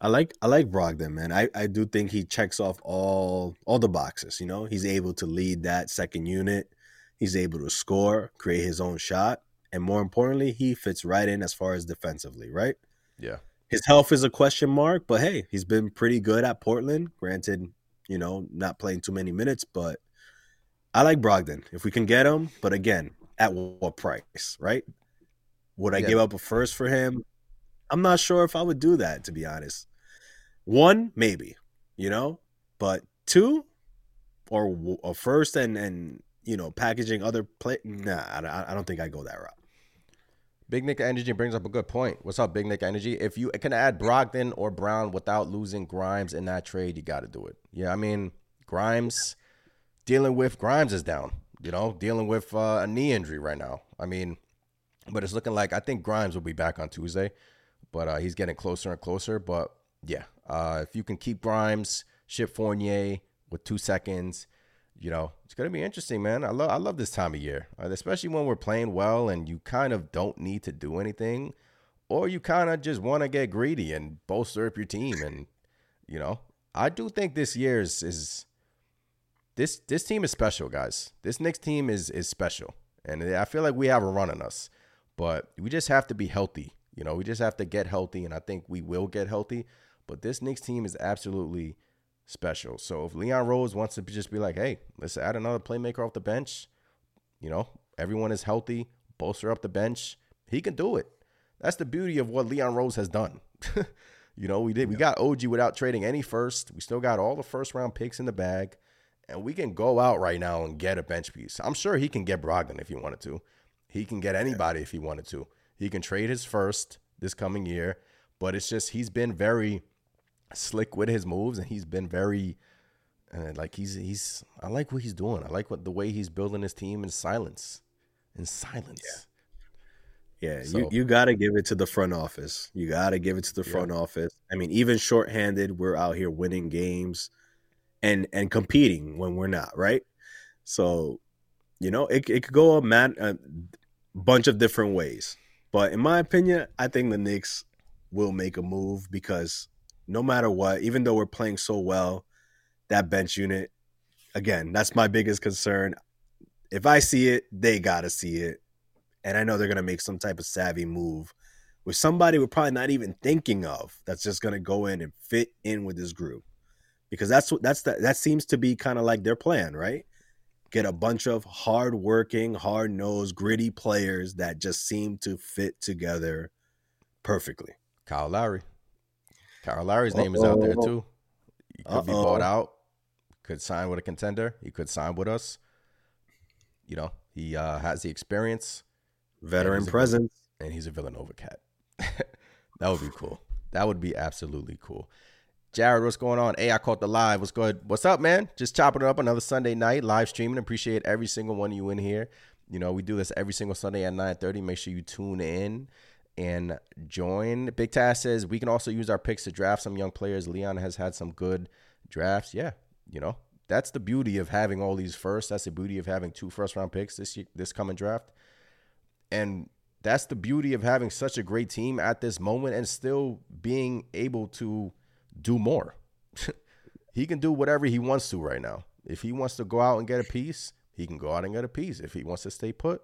I like I like Brogdon, man. I, I do think he checks off all all the boxes. You know, he's able to lead that second unit. He's able to score, create his own shot, and more importantly, he fits right in as far as defensively. Right. Yeah, His health is a question mark, but hey, he's been pretty good at Portland. Granted, you know, not playing too many minutes, but I like Brogdon if we can get him. But again, at what price, right? Would I Yeah. give up a first for him? I'm not sure if I would do that, to be honest. One, maybe, you know, but two, or a first and and you know packaging other play. Nah, I, I don't think I go that route. Big Nick Energy brings up a good point. What's up, Big Nick Energy? If you can add Brogdon or Brown without losing Grimes in that trade, you got to do it. Yeah, I mean Grimes dealing with Grimes is down. you know, dealing with uh, a knee injury right now. I mean, but it's looking like I think Grimes will be back on Tuesday, but uh, he's getting closer and closer. But yeah, uh, if you can keep Grimes, ship Fournier with two seconds, you know, it's gonna be interesting, man. I love I love this time of year, uh, especially when we're playing well and you kind of don't need to do anything, or you kind of just want to get greedy and bolster up your team. And you know, I do think this year is is this this team is special, guys. This Knicks team is is special, and I feel like we have a run on us, but we just have to be healthy. You know, we just have to get healthy, and I think we will get healthy. But this Knicks team is absolutely special. So if Leon Rose wants to just be like, hey, let's add another playmaker off the bench, you know, everyone is healthy, bolster up the bench, he can do it. That's the beauty of what Leon Rose has done. (laughs) you know, we did we got OG without trading any first. We still got all the first round picks in the bag. And we can go out right now and get a bench piece. I'm sure he can get Brogdon if he wanted to. He can get anybody if he wanted to. He can trade his first this coming year. But it's just he's been very slick with his moves, and he's been very uh, like he's he's. I like what he's doing. I like what the way he's building his team in silence, in silence. Yeah, So- you, you got to give it to the front office. You got to give it to the front office. I mean, even shorthanded, we're out here winning games and and competing when we're not, right? So, you know, it, it could go a, man, a bunch of different ways. But in my opinion, I think the Knicks will make a move because no matter what, even though we're playing so well, that bench unit, again, that's my biggest concern. If I see it, they got to see it and I know they're gonna make some type of savvy move with somebody we're probably not even thinking of. That's just gonna go in and fit in with this group because that's what that's the, that seems to be kind of like their plan, right? Get a bunch of hard-working, hard-nosed, gritty players that just seem to fit together perfectly. Kyle Lowry. Lowry's name is out there too. He could be Uh-oh. bought out. Could sign with a contender. He could sign with us. You know, he uh, has the experience. Veteran he's a- presence. and he's a Villanova cat. (laughs) that would be cool. That would be absolutely cool. Jared, what's going on? Hey, I caught the live. What's good? What's up, man? Just chopping it up another Sunday night, live streaming. Appreciate every single one of you in here. You know, we do this every single Sunday at 9:30. Make sure you tune in and join. Big Task says we can also use our picks to draft some young players. Leon has had some good drafts. Yeah, you know, that's the beauty of having all these first. That's the beauty of having two first round picks this year, this coming draft. And that's the beauty of having such a great team at this moment and still being able to do more. (laughs) he can do whatever he wants to right now. If he wants to go out and get a piece, he can go out and get a piece. If he wants to stay put,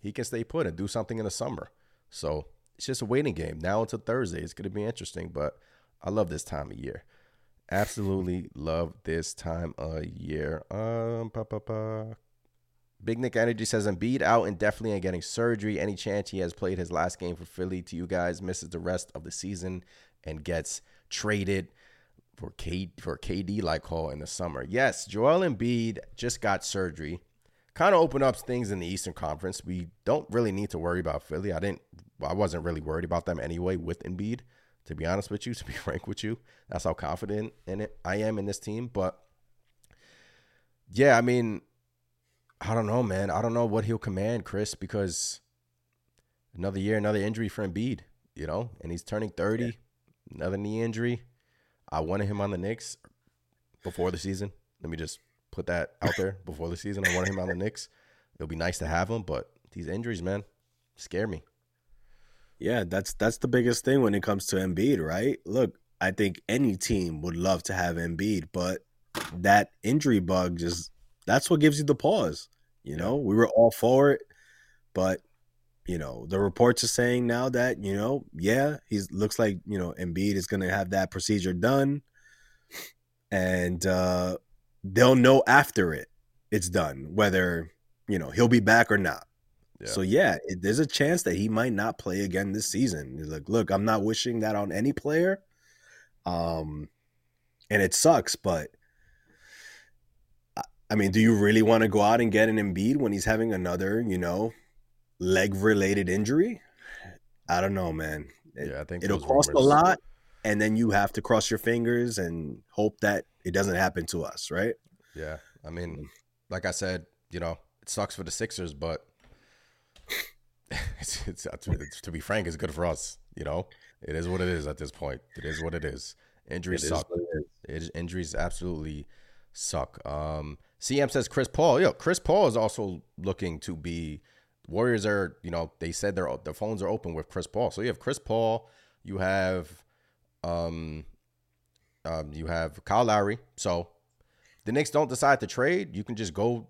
he can stay put and do something in the summer. So it's just a waiting game. Now until Thursday. It's going to be interesting, but I love this time of year. Absolutely love this time of year. Um, pa, pa, pa. Big Nick Energy says Embiid out indefinitely and getting surgery. Any chance he has played his last game for Philly to you guys misses the rest of the season and gets traded for K for KD like Hall in the summer. Yes, Joel Embiid just got surgery. Kind of open up things in the Eastern Conference. We don't really need to worry about Philly. I didn't. I wasn't really worried about them anyway with Embiid. To be honest with you, (laughs) to be frank with you, that's how confident in it I am in this team. But yeah, I mean, I don't know, man. I don't know what he'll command, Chris, because another year, another injury for Embiid, you know, and he's turning 30, another knee injury. I wanted him on the Knicks before the season. Let me just put that out there (laughs) before the season. I wanted him on the Knicks. It'll be nice to have him, but these injuries, man, scare me. Yeah, that's that's the biggest thing when it comes to Embiid, right? Look, I think any team would love to have Embiid, but that injury bug just that's what gives you the pause. You know, we were all for it, but you know, the reports are saying now that, you know, yeah, he's looks like, you know, Embiid is gonna have that procedure done. And uh they'll know after it it's done, whether, you know, he'll be back or not. Yeah. So yeah, it, there's a chance that he might not play again this season. He's like, look, I'm not wishing that on any player, um, and it sucks. But I- mean, do you really want to go out and get an Embiid when he's having another, you know, leg related injury? I don't know, man. It- Yeah, I think it'll cost a lot, and then you have to cross your fingers and hope that it doesn't happen to us, right? Yeah, I mean, like I said you know, it sucks for the Sixers, but (laughs) it's, it's, it's, to be frank, it's good for us. You know, it is what it is at this point. It is what it is. Injuries It is suck. what it is. Injuries absolutely suck. Um, CM says Chris Paul. Yo, Chris Paul is also looking to be. Warriors are, you know, they said their their phones are open with Chris Paul. So you have Chris Paul, you have, um, um, you have Kyle Lowry. So the Knicks don't decide to trade, you can just go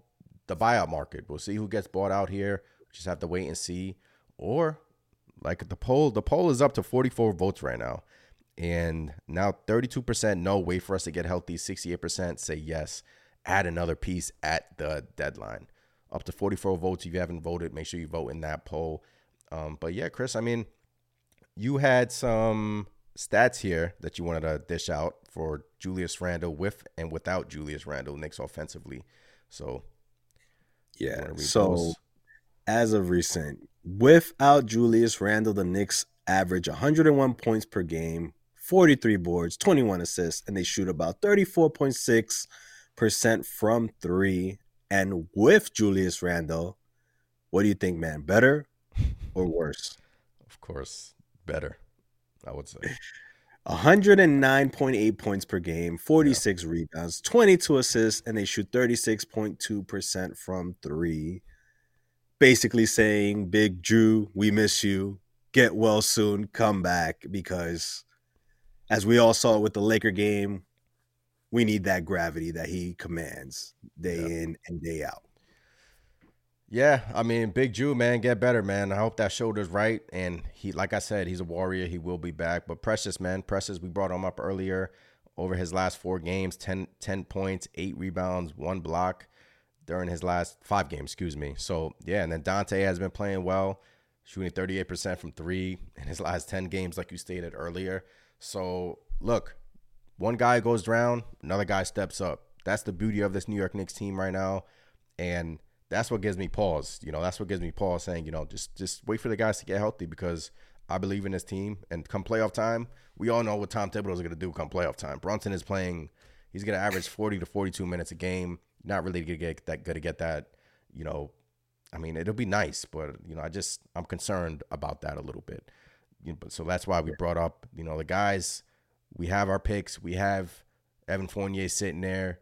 the buyout market. We'll see who gets bought out here. Just have to wait and see. Or like the poll, the poll is up to 44 votes right now. And now 32% no, wait for us to get healthy. 68% say yes. Add another piece at the deadline. Up to 44 votes. If you haven't voted, make sure you vote in that poll. Um, but yeah, Chris, I mean, you had some stats here that you wanted to dish out for Julius Randle with and without Julius Randle, Knicks offensively. So Yeah. So those? as of recent, without Julius Randle, the Knicks average 101 points per game, 43 boards, 21 assists, and they shoot about 34.6% from three. And with Julius Randle, what do you think, man? Better or worse? (laughs) of course, better, I would say. 109.8 points per game, 46 rebounds, 22 assists, and they shoot 36.2% from three. Basically saying, Big Drew, we miss you. Get well soon. Come back because, as we all saw with the Laker game, we need that gravity that he commands day Yeah. in and day out. Yeah, I mean, Big Jew, man, get better, man. I hope that shoulder's right. And he, like I said, he's a warrior. He will be back. But Precious, man, Precious, we brought him up earlier. Over his last four games, 10, 10 points, eight rebounds, one block during his last five games, excuse me. So, yeah, and then Donte has been playing well, shooting 38% from three in his last 10 games, like you stated earlier. So, look, one guy goes down, another guy steps up. That's the beauty of this New York Knicks team right now. And that's what gives me pause. You know, that's what gives me pause saying, you know, just just wait for the guys to get healthy because I believe in this team. And come playoff time, we all know what Tom Thibodeau is going to do come playoff time. Brunson is playing, he's going to average 40 to 42 minutes a game. Not really going to get that good to get that, you know, I mean, it'll be nice, but, you know, I just, I'm concerned about that a little bit. You know, but so that's why we brought up, you know, the guys, we have our picks. We have Evan Fournier sitting there.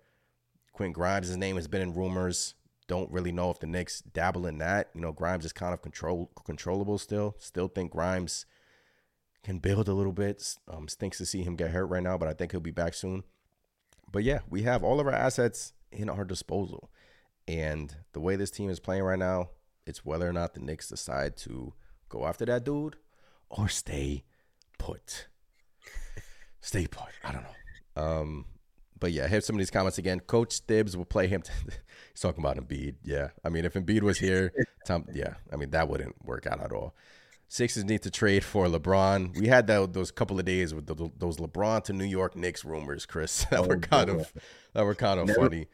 Quentin Grimes, his name has been in rumors. Don't really know if the Knicks dabble in that. You know, Grimes is kind of control controllable still. Still think Grimes can build a little bit. Um, stinks to see him get hurt right now, but I think he'll be back soon. But yeah, we have all of our assets in our disposal. And the way this team is playing right now, it's whether or not the Knicks decide to go after that dude or stay put. Stay put. I don't know. Um, but yeah, here's some of these comments again. Coach Thibs will play him. (laughs) he's talking about Embiid. Yeah, I mean, if Embiid was here, Tom, yeah, I mean that wouldn't work out at all. Sixers need to trade for LeBron. We had that, those couple of days with the, those LeBron to New York Knicks rumors, Chris. (laughs) That were oh, kind of that were kind of Never- funny.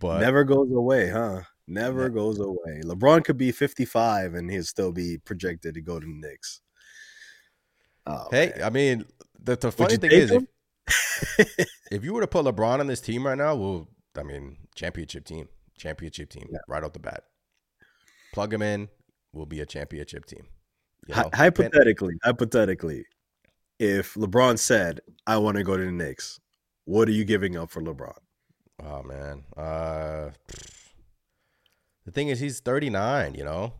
But Never goes away, huh? Never goes away. LeBron could be 55 and he'll still be projected to go to the Knicks. Oh, hey, man. I mean, the, the funny thing is, if, if you were to put LeBron on this team right now, well, I mean, championship team, championship team, right off the bat. Plug him in, we'll be a championship team. You know? hypothetically, hypothetically, if LeBron said, "I want to go to the Knicks," what are you giving up for LeBron? Oh man. Uh the thing is he's 39, you know.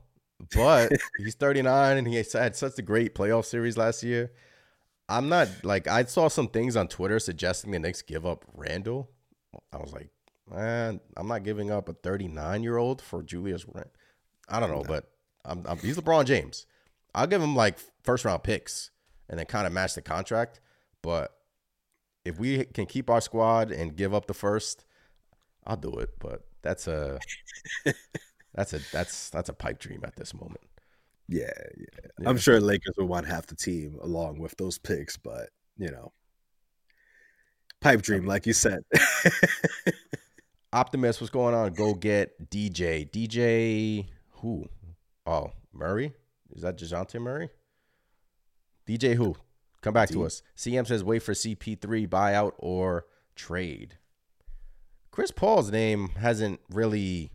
But (laughs) he's 39 and he had such a great playoff series last year. I'm not like I saw some things on Twitter suggesting the Knicks give up Randle. I was like, man, I'm not giving up a 39 year old for Julius Randle. I don't know, but I'm, I'm he's LeBron James. I'll give him like first round picks and then kind of match the contract. But if we can keep our squad and give up the first, I'll do it. But that's a (laughs) that's a that's that's a pipe dream at this moment. Yeah, yeah. Yeah. I'm sure Lakers would want half the team along with those picks, but you know, pipe dream, like you said. (laughs) Optimist, what's going on? Go get DJ. DJ who? Oh, Murray? Is that Dejounte Murray? DJ who? Come back to us. CM says wait for CP3 buyout or trade. Chris Paul's name hasn't really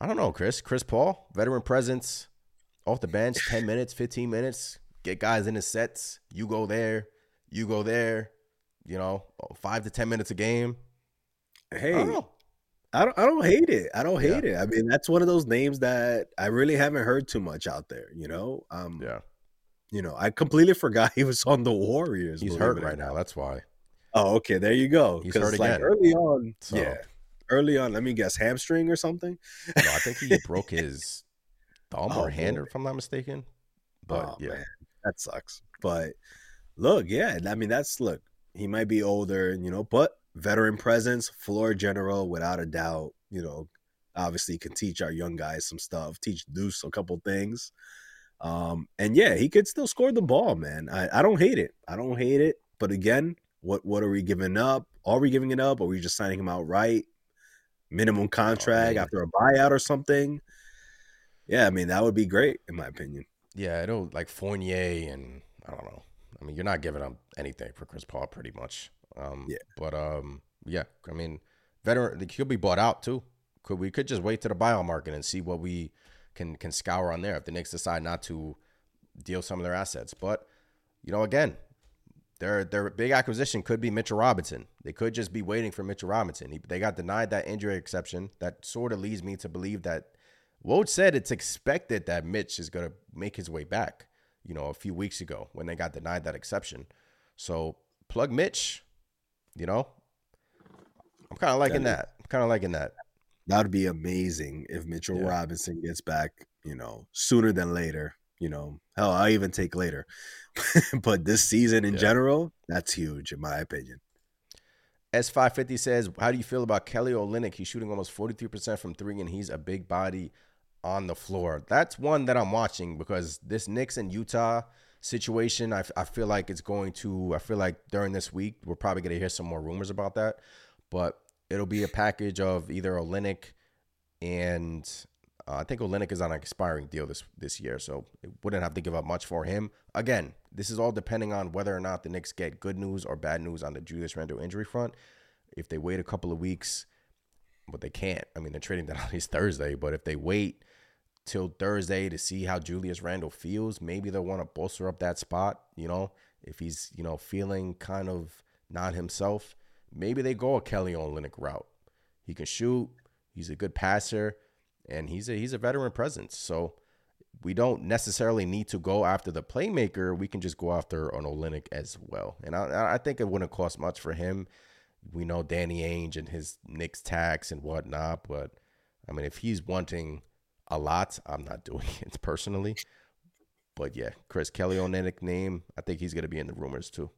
I don't know, Chris. Chris Paul, veteran presence, off the bench, 10 minutes, 15 minutes, get guys in the sets. You go there, you go there, you know, five to 10 minutes a game. Hey, I don't. I don't I don't hate it. I don't Yeah. hate it. I mean, that's one of those names that I really haven't heard too much out there, you know? Um Yeah. you know, I completely (laughs) forgot he was on the Warriors. He's hurt right now. That's why. Oh, okay, there you go. He's hurt like again. early on, So- yeah. Early on, let me guess, hamstring or something. No, I think he broke (laughs) his thumb Oh, or hand, boy. if I'm not mistaken. But oh, yeah, man, that sucks. But look, yeah, I mean, that's look. He might be older, you know, but veteran presence, floor general, without a doubt. You know, obviously can teach our young guys some stuff, teach Deuce a couple things. Um, and yeah, he could still score the ball, man. I, I don't hate it. I don't hate it. But again, what what are we giving up? Are we giving it up? Or are we just signing him out right? Minimum contract man. after a buyout or something? Yeah, I mean that would be great in my opinion. yeah, it'll like Fournier and I don't know. I mean, you're not giving up anything for Chris Paul, pretty much. Um, Yeah. But um, yeah, I mean, veteran, he'll be bought out too. Could we could just wait to the buyout market and see what we can can scour on there if the Knicks decide not to deal some of their assets. But you know, again, their their big acquisition could be Mitchell Robinson. They could just be waiting for Mitchell Robinson. He, they got denied that injury exception. That sort of leads me to believe that Woj said it's expected that Mitch is going to make his way back. You know, a few weeks ago when they got denied that exception. So plug Mitch. You know, I'm kind of liking That that. I'm kind of liking that. That would be amazing if Mitchell Yeah. Robinson gets back, you know, sooner than later. You know, hell, I'll even take later. (laughs) but this season in Yeah. general, that's huge in my opinion. S550 says, How do you feel about Kelly Olynyk? He's shooting almost 43% from three, and he's a big body on the floor. That's one that I'm watching because this Knicks and Utah situation, I, I feel like it's going to, I feel like during this week, we're probably going to hear some more rumors about that. But it'll be a package of either Olynyk and uh, I think Olynyk is on an expiring deal this this year, so it wouldn't have to give up much for him. Again, this is all depending on whether or not the Knicks get good news or bad news on the Julius Randle injury front. If they wait a couple of weeks, but they can't. I mean, they're trading that (laughs) on his Thursday, but if they wait till Thursday to see how Julius Randle feels, maybe they'll want to bolster up that spot. You know, if he's you know feeling kind of not himself, maybe they go a Kelly Olynyk route. He can shoot. He's a good passer, and he's a he's a veteran presence. So we don't necessarily need to go after the playmaker. We can just go after an Olynyk as well. And I, I think it wouldn't cost much for him. We know Danny Ainge and his Knicks tax and whatnot, but I mean, if he's wanting a lot, I'm not doing (laughs) it personally. But yeah, Chris Kelly Olynyk name, I think he's gonna be in the rumors too.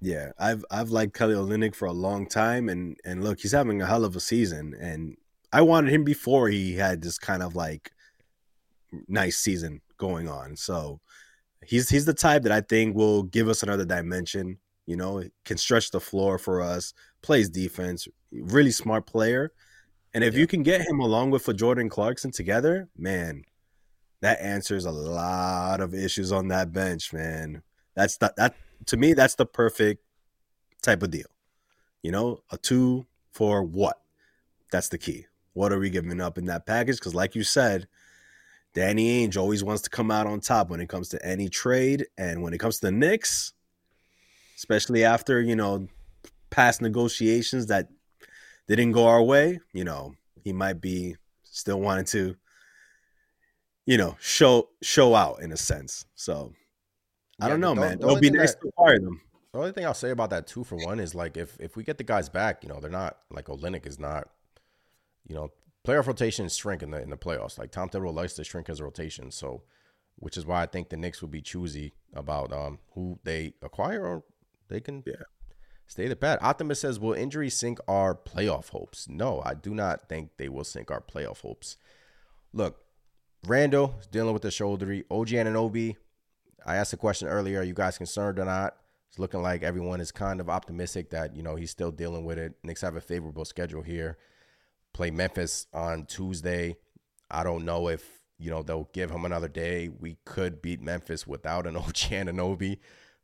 Yeah, I've I've liked Kelly Olynyk for a long time, and and look, he's having a hell of a season, and I wanted him before he had this kind of like nice season going on. So he's he's the type that I think will give us another dimension. You know, can stretch the floor for us, plays defense, really smart player, and if Yeah. you can get him along with a Jordan Clarkson together, man, that answers a lot of issues on that bench, man. That's the, that to me, that's the perfect type of deal. You know, a two for what? That's the key. What are we giving up in that package? Because, like you said, Danny Ainge always wants to come out on top when it comes to any trade. And when it comes to the Knicks, especially after, you know, past negotiations that didn't go our way, you know, he might be still wanting to, you know, show show out in a sense. So I Yeah, don't know, the- man. the It'll be nice that- to acquire them. The only thing I'll say about that two for one is like if if we get the guys back, you know, they're not like Olynyk is not, you know, playoff rotations shrink in the in the playoffs. Like Tom Thibodeau likes to shrink his rotation, so which is why I think the Knicks will be choosy about um who they acquire or they can Yeah. Stay the bet. Optimus says, "Will injuries sink our playoff hopes?" No, I do not think they will sink our playoff hopes. Look, Randle is dealing with the shoulder. OG Anunoby, I asked a question earlier. Are you guys concerned or not? It's looking like everyone is kind of optimistic that you know he's still dealing with it. Knicks have a favorable schedule here. Play Memphis on Tuesday. I don't know if you know they'll give him another day. We could beat Memphis without an (laughs) OG Anunoby,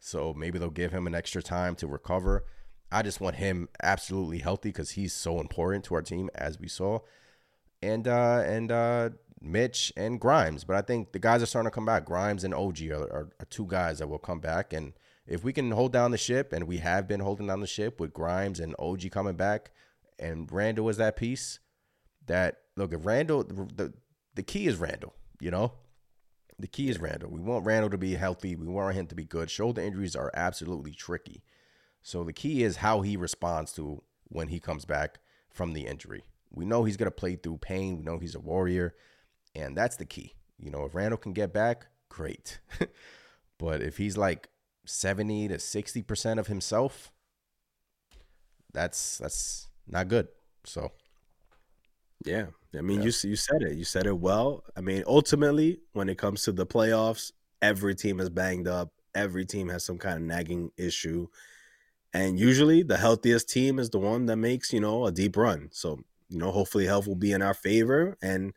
so maybe they'll give him an extra time to recover. I just want him absolutely healthy because he's so important to our team, as we saw. and uh, and uh, Mitch and Grimes. But I think the guys are starting to come back. Grimes and OG are, are, are two guys that will come back. And if we can hold down the ship, and we have been holding down the ship with Grimes and OG coming back, and Randle is that piece. That look, if Randle, the, the, the key is Randle. You know, the key is Randle. We want Randle to be healthy. We want him to be good. Shoulder injuries are absolutely tricky. So the key is how he responds to when he comes back from the injury. We know he's going to play through pain. We know he's a warrior. And that's the key. You know, if Randle can get back, great. (laughs) but if he's like 70 to 60% of himself, that's that's not good. So Yeah, I mean, you you said it. You said it well. I mean, ultimately, when it comes to the playoffs, every team is banged up. Every team has some kind of nagging issue, and usually, the healthiest team is the one that makes you know a deep run. So you know, hopefully, health will be in our favor, and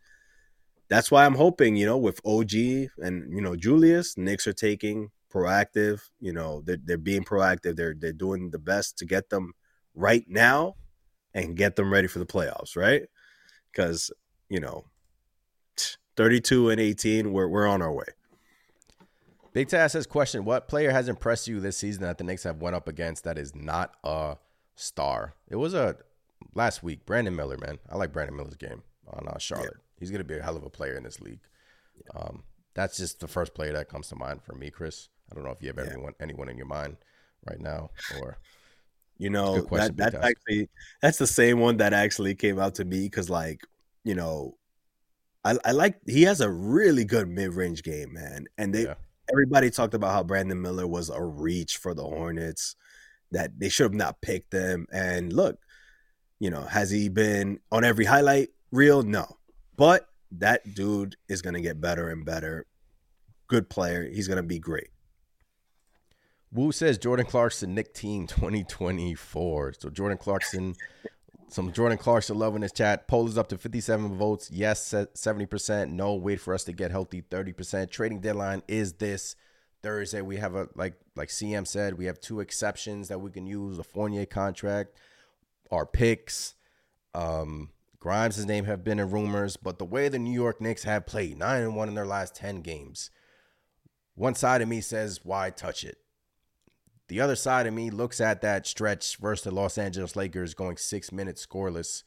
that's why I'm hoping you know with OG and you know Julius, Knicks are taking proactive. You know, they're they're being proactive. They're they're doing the best to get them right now and get them ready for the playoffs. Right because you know (tsk) 32 and 18 we're, we're on our way Big Taz says, question, what player has impressed you this season that the Knicks have went up against that is not a star? It was a last week, Brandon Miller, man. I like Brandon Miller's game on uh, Charlotte. He's going to be a hell of a player in this league. Um, that's just the first player that comes to mind for me, Chris. I don't know if you have Yeah. anyone anyone in your mind right now or you know that, that's actually that's the same one that actually came out to me because like you know I, I like he has a really good mid-range game man and they Yeah. everybody talked about how brandon miller was a reach for the hornets that they should have not picked them and look you know has he been on every highlight reel? No but that dude is going to get better and better. Good player he's going to be great Wu says Jordan Clarkson Nick Team 2024. So Jordan Clarkson, some Jordan Clarkson love in his chat. Poll is up to 57 votes. Yes, 70%. No, wait for us to get healthy. 30%. Trading deadline is this Thursday. We have a like like CM said, we have two exceptions that we can use: the Fournier contract, our picks. Um, Grimes' name have been in rumors, but the way the New York Knicks have played, nine and one in their last 10 games. One side of me says, why touch it? The other side of me looks at that stretch versus the Los Angeles Lakers going six minutes scoreless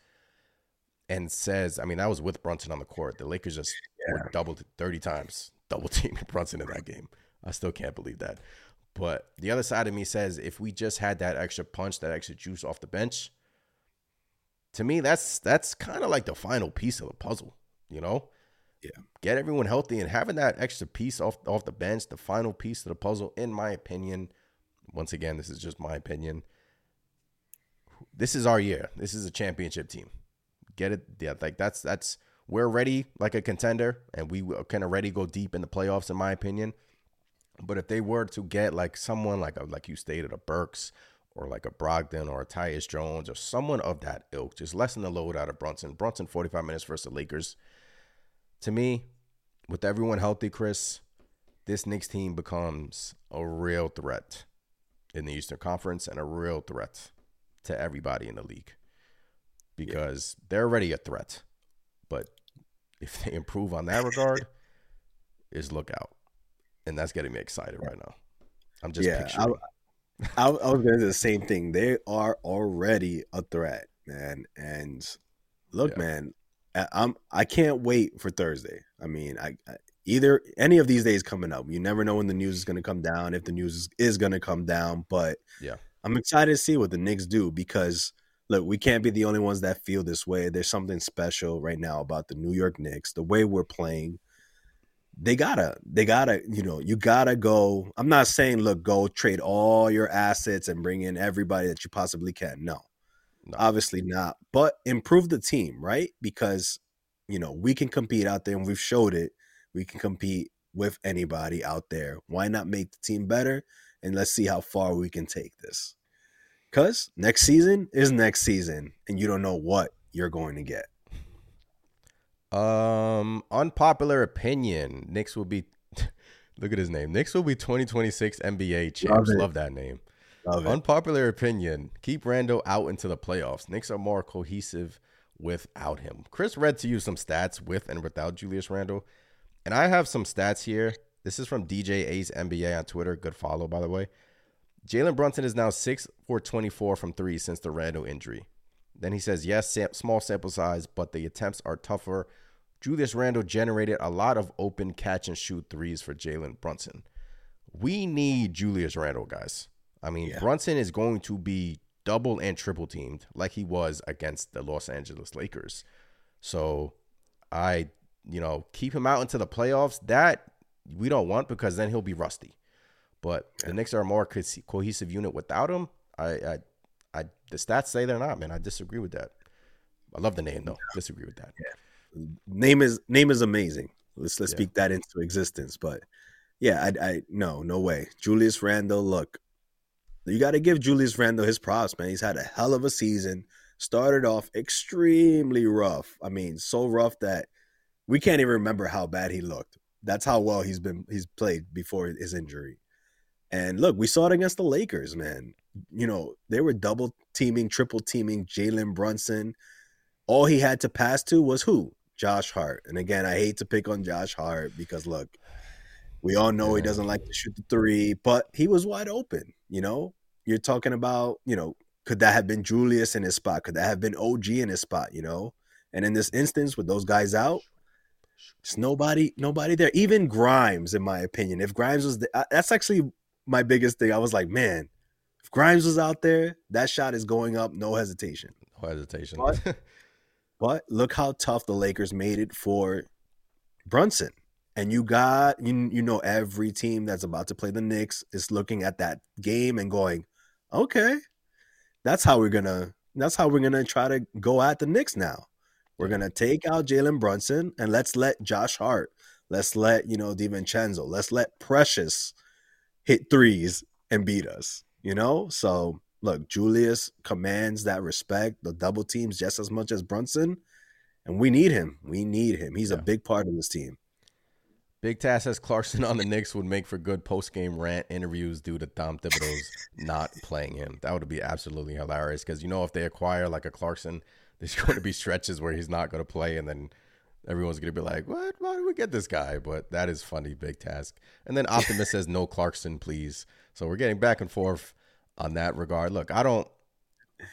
and says, I mean, that was with Brunson on the court. The Lakers just were doubled 30 times, double teaming (laughs) Brunson in that game. I still can't believe that. But the other side of me says, if we just had that extra punch, that extra juice off the bench, to me, that's that's kind of like the final piece of the puzzle, you know? Yeah. Get everyone healthy and having that extra piece off off the bench, the final piece of the puzzle, in my opinion. Once again, this is just my opinion. This is our year. This is a championship team. Get it? Yeah, like that's that's we're ready like a contender, and we can already go deep in the playoffs, in my opinion. But if they were to get like someone like a, like you stated, a Burks or like a Brogdon or a Tyus Jones or someone of that ilk, just lessen the load out of Brunson. Brunson, 45 minutes versus the Lakers. To me, with everyone healthy, Chris, this Knicks team becomes a real threat in the Eastern Conference and a real threat to everybody in the league because they're already a threat. But if they improve on that regard, is look out. And that's getting me excited right now. I'm just Yeah, picturing. I, I was going to do the same thing. They are already a threat, man. And look, Yeah. man, I, I'm I can't wait for Thursday. I mean, I, I either any of these days coming up. You never know when the news is going to come down. If the news is, is going to come down, but Yeah. I'm excited to see what the Knicks do because look, we can't be the only ones that feel this way. There's something special right now about the New York Knicks, the way we're playing. They gotta, they gotta, you know, you gotta go. I'm not saying, look, go trade all your assets and bring in everybody that you possibly can. No, No. obviously not. But improve the team, right? Because, you know, we can compete out there and we've showed it. We can compete with anybody out there. Why not make the team better? And let's see how far we can take this. Because next season is next season, and you don't know what you're going to get. Um, unpopular opinion. Knicks will be. (laughs) look at his name. Knicks will be 2026 NBA champs. it. Love that name. Love it. Unpopular opinion. Keep Randle out into the playoffs. Knicks are more cohesive without him. Chris read to you some stats with and without Julius Randle. And I have some stats here. This is from DJ Ace NBA on Twitter. Good follow, by the way. Jalen Brunson is now 6 for 24 from three since the Randle injury. Then he says, yes, sam- small sample size, but the attempts are tougher. Julius Randle generated a lot of open catch and shoot threes for Jalen Brunson. We need Julius Randle, guys. I mean, Yeah. Brunson is going to be double and triple teamed like he was against the Los Angeles Lakers. So I, you know, keep him out into the playoffs. That we don't want because then he'll be rusty. But the Knicks are a more co- cohesive unit without him. I, I, I, the stats say they're not, man. I disagree with that. I love the name though. Disagree with that. name is name is amazing. Let's let's Yeah. speak that into existence. But yeah, I I no no way. Julius Randle, look, you got to give Julius Randle his props, man. He's had a hell of a season. Started off extremely rough. I mean, so rough that we can't even remember how bad he looked. That's how well he's been he's played before his injury. And look, we saw it against the Lakers, man. You know, they were double teaming, triple teaming Jalen Brunson. All he had to pass to was who? Josh Hart. And again, I hate to pick on Josh Hart because look, we all know he doesn't like to shoot the three, but he was wide open. You know, you're talking about, you know, could that have been Julius in his spot? Could that have been OG in his spot? You know, and in this instance, with those guys out, there's nobody, nobody there. Even Grimes, in my opinion, if Grimes was, the, that's actually my biggest thing. I was like, man, if Grimes was out there, that shot is going up, no hesitation. No hesitation. What? (laughs) But look how tough the Lakers made it for Brunson. And you got you you know every team that's about to play the Knicks is looking at that game and going, "Okay. That's how we're to that's how we're going to try to go at the Knicks now. We're going to take out Jalen Brunson and let's let Josh Hart, let's let, you know, DiVincenzo, let's let Precious hit threes and beat us, you know? So, look, Julius commands that respect, the double teams just as much as Brunson, and we need him. We need him. He's a big part of this team. Big Tass says Clarkson on the Knicks would make for good post game rant interviews due to Tom Thibodeau's not playing him. That would be absolutely hilarious because you know if they acquire like a Clarkson, there's going to be stretches where he's not going to play, and then everyone's going to be like, "What? Why did we get this guy?" But that is funny, Big Task. And then Optimus says no Clarkson, please. So we're getting back and forth on that regard. Look, I don't.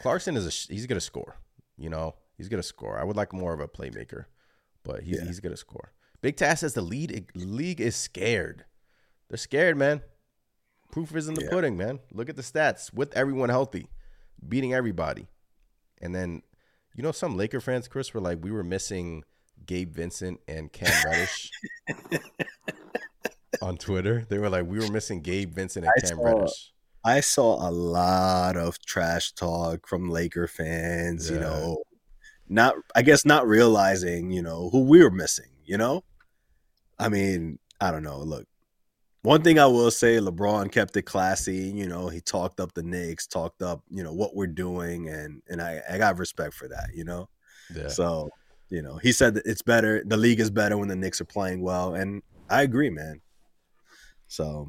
Clarkson is a he's going to score. You know, he's going to score. I would like more of a playmaker, but he's Yeah. he's going to score. Big Task says the lead league is scared. They're scared, man. Proof is in the Yeah. pudding, man. Look at the stats with everyone healthy, beating everybody. And then, you know, some Laker fans, Chris, were like, we were missing Gabe Vincent and Cam (laughs) Reddish on Twitter. They were like, we were missing Gabe Vincent and I Cam saw- Reddish. I saw a lot of trash talk from Laker fans, you know, not I guess not realizing, you know, who we were missing, you know? I mean, I don't know. Look, one thing I will say, LeBron kept it classy, you know, he talked up the Knicks, talked up, you know, what we're doing and and I, I got respect for that, you know? Yeah. So, you know, he said that it's better, the league is better when the Knicks are playing well, and I agree, man. So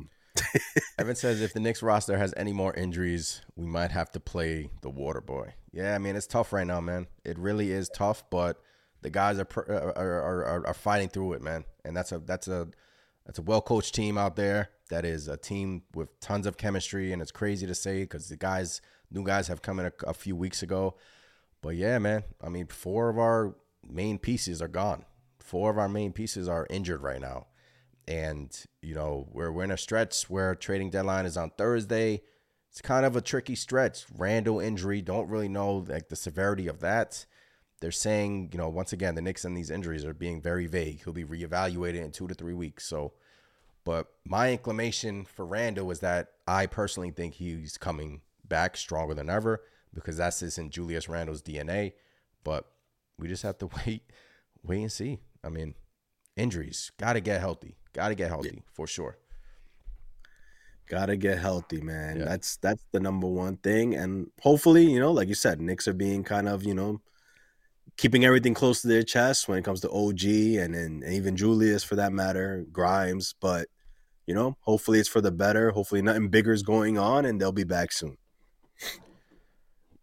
(laughs) Evan says if the Knicks roster has any more injuries, we might have to play the Water Boy. Yeah, I mean it's tough right now, man. It really is tough, but the guys are uh, are, are, are, are fighting through it, man. And that's a that's a that's a well coached team out there. That is a team with tons of chemistry, and it's crazy to say because the guys, new guys, have come in a, a few weeks ago. But yeah, man. I mean, four of our main pieces are gone. Four of our main pieces are injured right now and you know we're we're in a stretch where trading deadline is on Thursday. It's kind of a tricky stretch. Randle injury, don't really know like the severity of that. They're saying, you know, once again, the Knicks and these injuries are being very vague. He'll be reevaluated in two to three weeks. So, but my inclination for Randle was that I personally think he's coming back stronger than ever because that's just in Julius Randle's DNA. But we just have to (laughs) wait, wait and see. I mean, injuries got to get healthy. Got to get healthy for sure. Gotta get healthy, man. Yeah. That's that's the number one thing. And hopefully, you know, like you said, Knicks are being kind of, you know, keeping everything close to their chest when it comes to OG and then and even Julius for that matter, Grimes. But, you know, hopefully it's for the better. Hopefully nothing bigger is going on and they'll be back soon.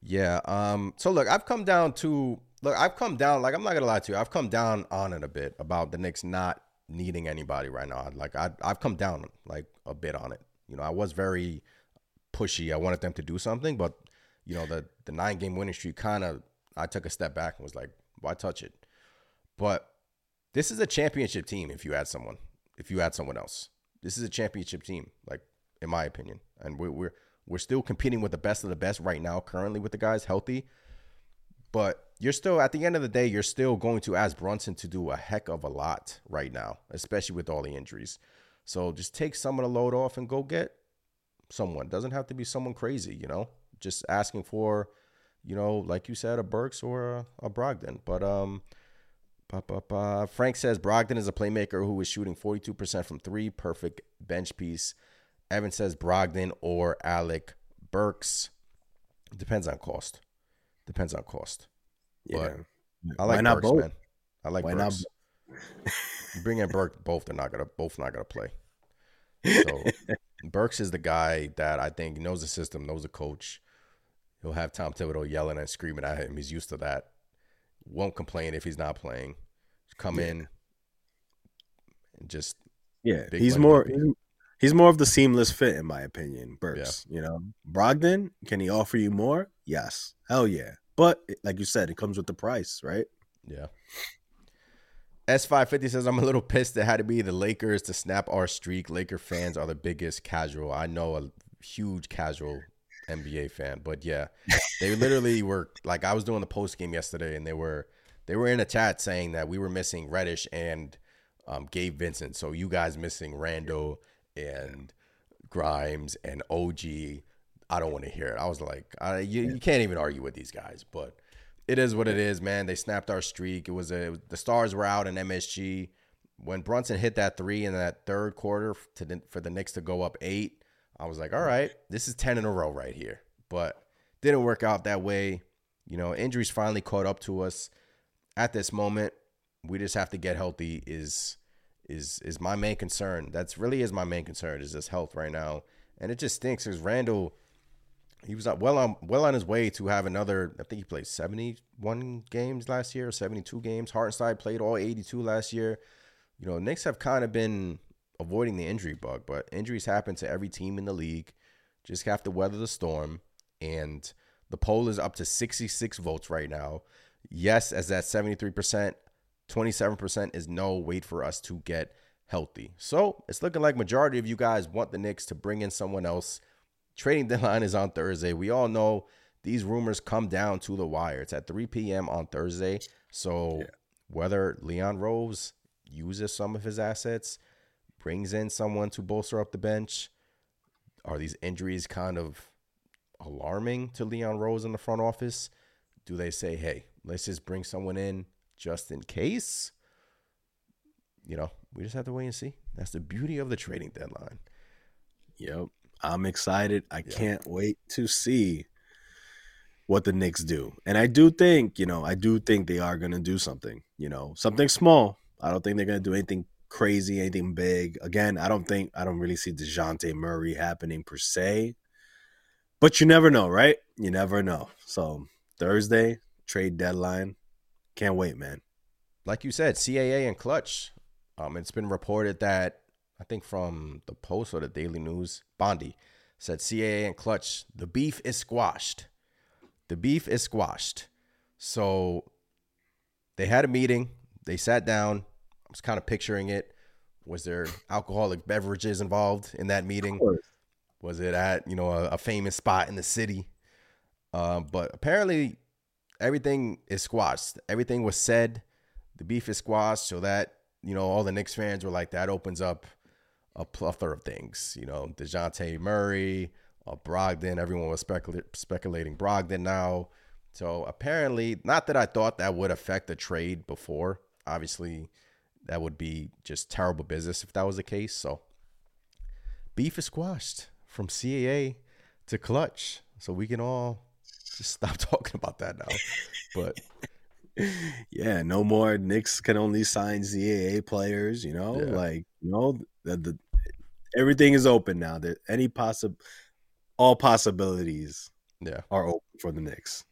Yeah. Um. So look, I've come down to look, I've come down. Like I'm not gonna lie to you, I've come down on it a bit about the Knicks not needing anybody right now. Like I, I've come down like a bit on it. You know, I was very pushy. I wanted them to do something, but you know, the the nine game winning streak kind of I took a step back and was like, why touch it? But this is a championship team. If you add someone, if you add someone else, this is a championship team. Like in my opinion, and we're we're we're still competing with the best of the best right now, currently with the guys healthy. But you're still at the end of the day, you're still going to ask Brunson to do a heck of a lot right now, especially with all the injuries. So just take some of the load off and go get someone. Doesn't have to be someone crazy, you know. Just asking for, you know, like you said, a Burks or a, a Brogdon. But um, ba, ba, ba. Frank says Brogdon is a playmaker who is shooting 42% from three, perfect bench piece. Evan says Brogdon or Alec Burks. Depends on cost. Depends on cost. Yeah. But I like Why not Burks, both? man. I like Why not Burks. You Bring in Burke, both they're not gonna both not gonna play. So (laughs) Burks is the guy that I think knows the system, knows the coach. He'll have Tom Thibodeau yelling and screaming at him. He's used to that. Won't complain if he's not playing. Come in and just Yeah, he's more he's, he's more of the seamless fit in my opinion. Burks, you know, Brogdon, can he offer you more? Yes, hell yeah. But like you said, it comes with the price, right? Yeah. S550 says, I'm a little pissed it had to be the Lakers to snap our streak. Laker fans are the biggest casual. I know a huge casual NBA fan, but yeah, (laughs) they literally were like, I was doing the post game yesterday and they were, they were in a chat saying that we were missing Reddish and um, Gabe Vincent. So you guys missing Randle and Grimes and OG. I don't want to hear it. I was like, I, you, you can't even argue with these guys, but it is what it is, man. They snapped our streak. It was a the stars were out in MSG when Brunson hit that three in that third quarter to the, for the Knicks to go up eight. I was like, all right, this is ten in a row right here, but didn't work out that way. You know, injuries finally caught up to us. At this moment, we just have to get healthy. Is is is my main concern. That's really is my main concern. Is this health right now, and it just stinks because Randle he was uh, well on well on his way to have another. I think he played seventy one games last year, seventy two games. Hartenstein played all eighty two last year. You know, Knicks have kind of been avoiding the injury bug, but injuries happen to every team in the league. Just have to weather the storm. And the poll is up to sixty six votes right now. Yes, as that seventy three percent. Twenty seven percent is no. Wait for us to get healthy. So it's looking like majority of you guys want the Knicks to bring in someone else. Trading deadline is on Thursday. We all know these rumors come down to the wire. It's at 3 p.m. on Thursday. So whether Leon Rose uses some of his assets, brings in someone to bolster up the bench, are these injuries kind of alarming to Leon Rose in the front office? Do they say, hey, let's just bring someone in just in case? You know, we just have to wait and see. That's the beauty of the trading deadline. Yep. I'm excited. I can't wait to see what the Knicks do. And I do think, you know, I do think they are going to do something, you know, something small. I don't think they're going to do anything crazy, anything big. Again, I don't think, I don't really see Dejounte Murray happening per se. But you never know, right? You never know. So Thursday, trade deadline. Can't wait, man. like you said, CAA and Clutch. Um, it's been reported that I think from the Post or the Daily News, Bondy said CAA and Clutch, the beef is squashed. The beef is squashed. So they had a meeting. They sat down. Was kind of picturing it. Was there alcoholic beverages involved in that meeting? Was it at you know a, a famous spot in the city? Um, but apparently everything is squashed. Everything was said. The beef is squashed, so that you know all the Knicks fans were like, that opens up a plethora of things. You know, Dejounte Murray, uh, Brogdon. Everyone was specula- speculating Brogdon now. So apparently, not that I thought that would affect the trade before. Obviously, that would be just terrible business if that was the case. So beef is squashed from CAA to Clutch, so we can all just stop (laughs) talking about that now. But Yeah, no more Knicks can only sign CAA players, you know? Yeah. Like, you know, the, the everything is open now. That any possible all possibilities yeah. are open for the Knicks.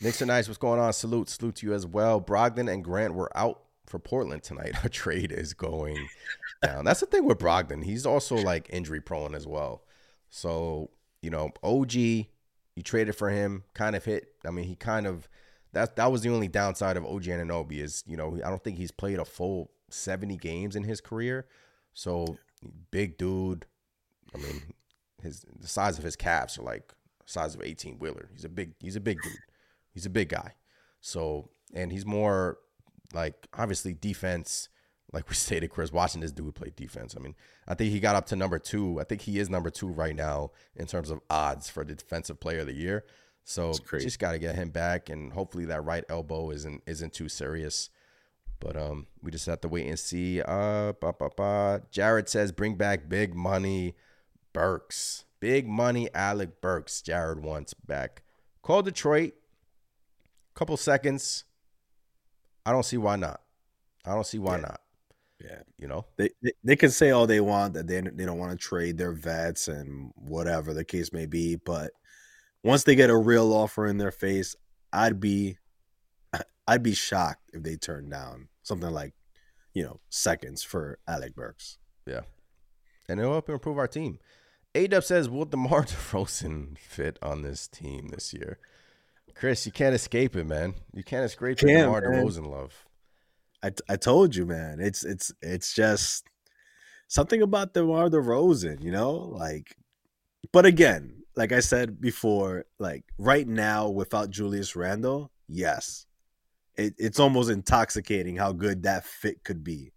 Nixon Nice, what's going on? Salute, salute to you as well. Brogdon and Grant were out for Portland tonight. (laughs) Our trade is going down. That's the thing with Brogdon. He's also like injury prone as well. So, you know, OG, you traded for him, kind of hit. I mean, he kind of that that was the only downside of OG Anunoby is, you know, I don't think he's played a full 70 games in his career. So, big dude. I mean, his the size of his calves are like size of 18 wheeler. He's a big he's a big dude. He's a big guy. So, and he's more like obviously defense. Like we (laughs) stated, Chris, watching this dude play defense. I mean, I think he got up to number two. I think he is number two right now in terms of odds for the defensive player of the year. So just got to get him back, and hopefully that right elbow isn't isn't too serious. But um, we just have to wait and see. Uh, bah, bah, bah. Jared says bring back big money, Burks. Big money, Alec Burks. Jared wants back. Call Detroit. Couple seconds. I don't see why not. I don't see why Yeah. not. Yeah. You know. They, they they can say all they want that they they don't want to trade their vets and whatever the case may be, but once they get a real offer in their face, I'd be (clears throat) I'd be shocked if they turn down something like you know seconds for Alec Burks. Yeah, and it'll help improve our team. A-Dub says, will DeMar (laughs) DeRozan fit on this team this year? Chris, you can't escape it, man. You can't escape the Can't, DeMar. DeRozan love. I I told you, man. It's it's it's just something about the DeMar DeRozan, you know, like. But again, like I said before, like right now without Julius Randle, yes, it, it's almost intoxicating how good that fit could be.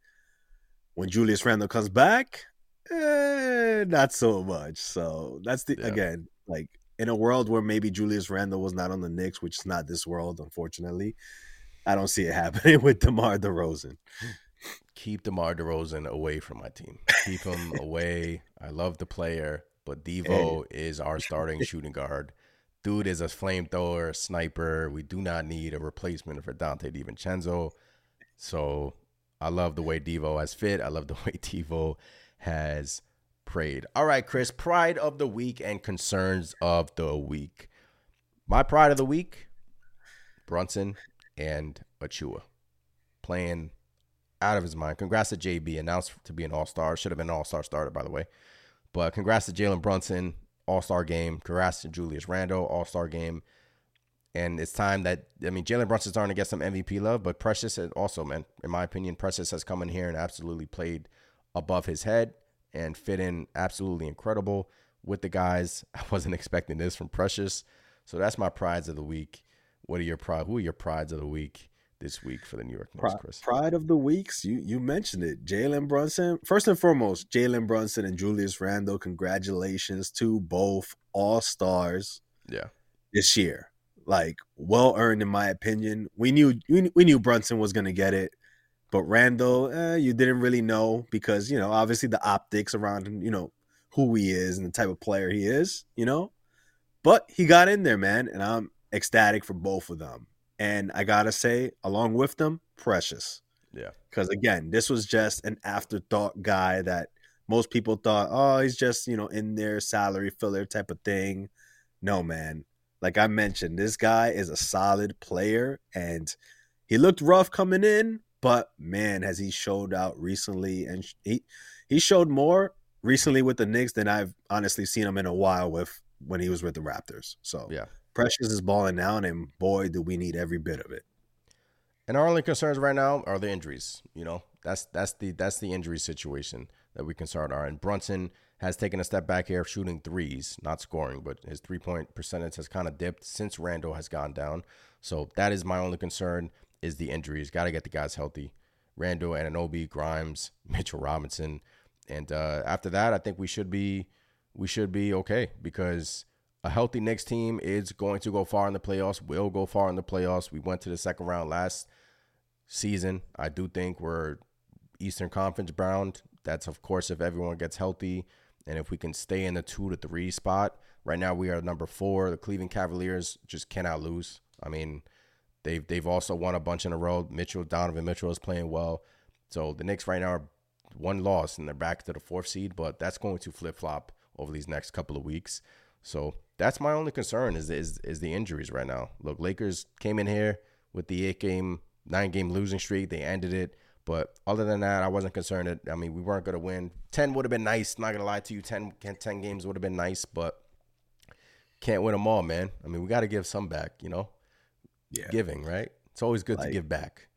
When Julius Randle comes back, eh, not so much. So that's the Yeah. again, like in a world where maybe Julius Randle was not on the Knicks, which is not this world, unfortunately. I don't see it (laughs) happening with DeMar DeRozan. Keep DeMar DeRozan away from my team. Keep him (laughs) away. I love the player, but Devo is our (laughs) starting shooting guard. Dude is a flamethrower, sniper. We do not need a replacement for Donte DiVincenzo. So I love the way Devo has fit. I love the way Devo has prayed. All right, Chris, pride of the week and concerns of the week. My pride of the week, Brunson and Achiuwa playing out of his mind. Congrats to JB, announced to be an all star. Should have been an all star starter, by the way. But congrats to Jalen Brunson, all star game. Congrats to Julius Randle, all star game. And it's time that I mean Jalen Brunson's starting to get some MVP love, but Precious also, man, in my opinion, Precious has come in here and absolutely played above his head and fit in absolutely incredible with the guys. (laughs) I wasn't expecting this from Precious. So that's my prides of the week. What are your pride? Who are your prides of the week this week for the New York Knicks, Chris? pride of the weeks, you you mentioned it. Jalen Brunson. First and foremost, Jalen Brunson and Julius Randle. Congratulations to both all stars Yeah. this year. Like well earned in my opinion. We knew we, we knew Brunson was gonna get it, but Randle, eh, you didn't really know because you know obviously the optics around you know who he is and the type of player he is, you know. But he got in there, man, and I'm ecstatic for both of them. And I gotta say, along with them, Precious. Yeah. Because again, this was just an afterthought guy that most people thought, oh, he's just, you know, in there, salary filler type of thing. No, man. Like I mentioned, this guy is a solid player and he looked rough coming in, but man, has he showed out recently and he he showed more recently with the Knicks than I've honestly seen him in a while with when he was with the Raptors. So Yeah. Precious is balling out, and boy, do we need every bit of it. And our only concerns right now are the injuries. You know, that's that's the that's the injury situation that we concerned are. And Brunson has taken a step back here, of shooting threes, not scoring, but his three point percentage has kind of dipped since Randle has gone down. So that is my only concern is the injuries. Got to get the guys healthy. Randle, Anunoby, Grimes, (laughs) Mitchell Robinson, and uh, after that, I think we should be we should be okay because a healthy Knicks team is going to go far in the playoffs. Will go far in the playoffs. We went to the second round last season. I do think we're Eastern Conference bound. That's of course if everyone gets healthy and if we can stay in the two to three spot. Right now we are number four. The Cleveland Cavaliers just cannot lose. I mean, they've they've also won a bunch in a row. Mitchell Donovan Mitchell is playing well. So the Knicks right now are one loss and they're back to the fourth seed, but that's going to flip flop over these next couple of weeks. So that's my only concern is is is the injuries right now. Look, Lakers came in here with the eight game, nine game losing streak. They ended it. But other than that, I wasn't concerned. I mean, we weren't going to win. 10 would have been nice. Not going to lie to you. 10, 10 games would have been nice, but can't win them all, man. I mean, we got to give some back, you know? Yeah. Giving, right? It's always good Like- to give back.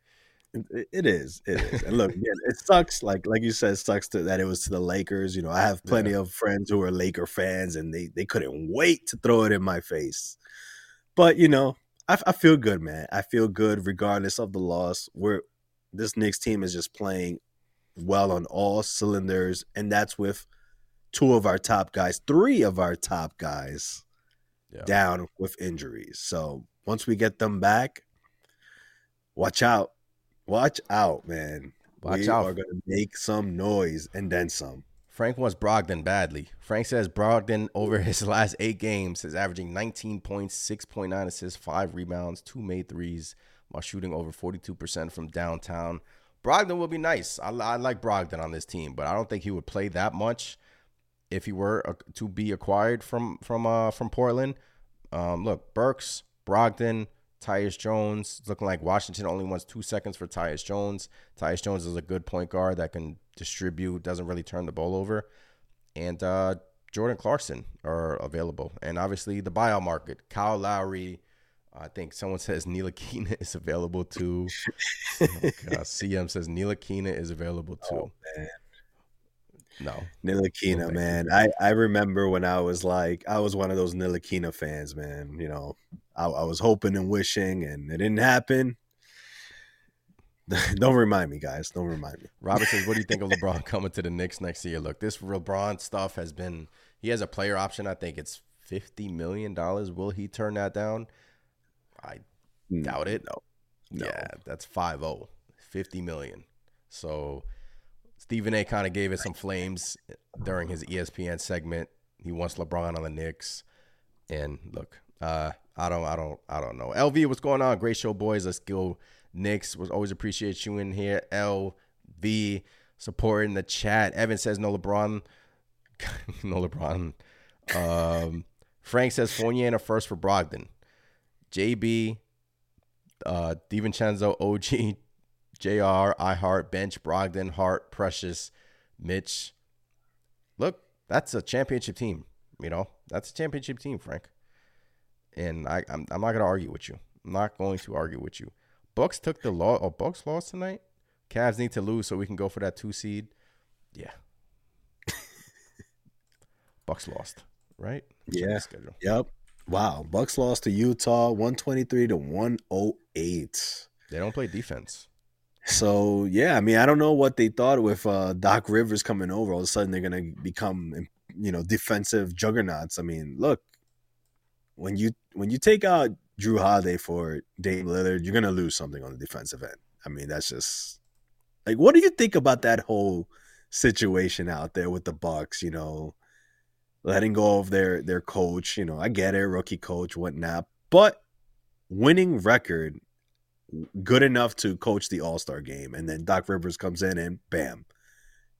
It- it is. It is. And look, it sucks. Like like you said, it sucks to, that it was to the Lakers. You know, I have plenty of friends who are Laker fans, and they they couldn't wait to throw it in my face. But you know, I, I feel good, man. I feel good regardless of the loss. We're this Knicks team is just playing well on all cylinders, and that's with two of our top guys, three of our top guys Yeah. down with injuries. So once we get them back, watch out. Watch out, man. Watch we out. are going to make some noise and then some. Frank wants Brogdon badly. Frank says Brogdon over (laughs) his last eight games is averaging 19 points, 6.9 assists, five rebounds, two made threes, while shooting over 42% from downtown. Brogdon will be nice. I, I like Brogdon on this team, but I don't think he would play that much if he were to be acquired from from uh, from Portland. Um, look, Burks, Brogdon, Tyus Jones. It's looking like Washington only wants two seconds for Tyus Jones. Tyus Jones is a good point guard that can distribute, doesn't really turn the ball over. And uh, Jordan Clarkson are available. And obviously the buyout market. Kyle Lowry. I think someone (laughs) says Keena is available too. oh. (laughs) CM says Keena is available too. man. No. Ntilikina, thank man. I, I remember when I was like, I was one of those Ntilikina fans, man. You know, I, I was hoping and wishing, and it didn't happen. (laughs) Don't remind me, guys. Don't remind me. Robert says, "What do you think of LeBron coming to the Knicks next year?" Look, this LeBron stuff has been. He has a player option. I think it's fifty million dollars. Will he turn that down? I doubt it. No. No. Yeah, that's 5-0. 50 million. So Stephen A. kind of gave it some flames during his ESPN segment. He wants LeBron on the Knicks. And look, uh, I don't, I don't, I don't know. LV, what's going on? Great show, boys. Let's go. Knicks was always appreciate you in here. LV supporting the chat. Evan says no LeBron, (laughs) no LeBron. Um, Frank says Fournier and a first for Brogdon. JB, uh, DiVincenzo, OG, (laughs) JR, I-Hart, Bench, Brogdon, Hart, Precious, Mitch. Look, that's a championship team. You know, that's a championship team, Frank. And I, I'm, I'm not gonna argue with you. I'm not going to argue with you. Bucks took the law. Oh, Bucks lost tonight. Cavs need to lose so we can go for that two seed. Yeah. (laughs) Bucks lost, right? Yeah. Schedule. Yep. Wow. Bucks lost to Utah 123 to 108. They don't play defense. So yeah, I mean, I don't know what they thought with uh, Doc Rivers coming over. All of a sudden, they're gonna become, you know, defensive juggernauts. I mean, look, when you when you take out Jrue Holiday for Dame Lillard, you're gonna lose something on the defensive end. I mean, that's just like, what do you think about that whole situation out there with the Bucks? You know, letting go of their their coach. You know, I get it, rookie coach, whatnot, but winning record good enough to coach the All Star game, and then Doc Rivers comes in and bam,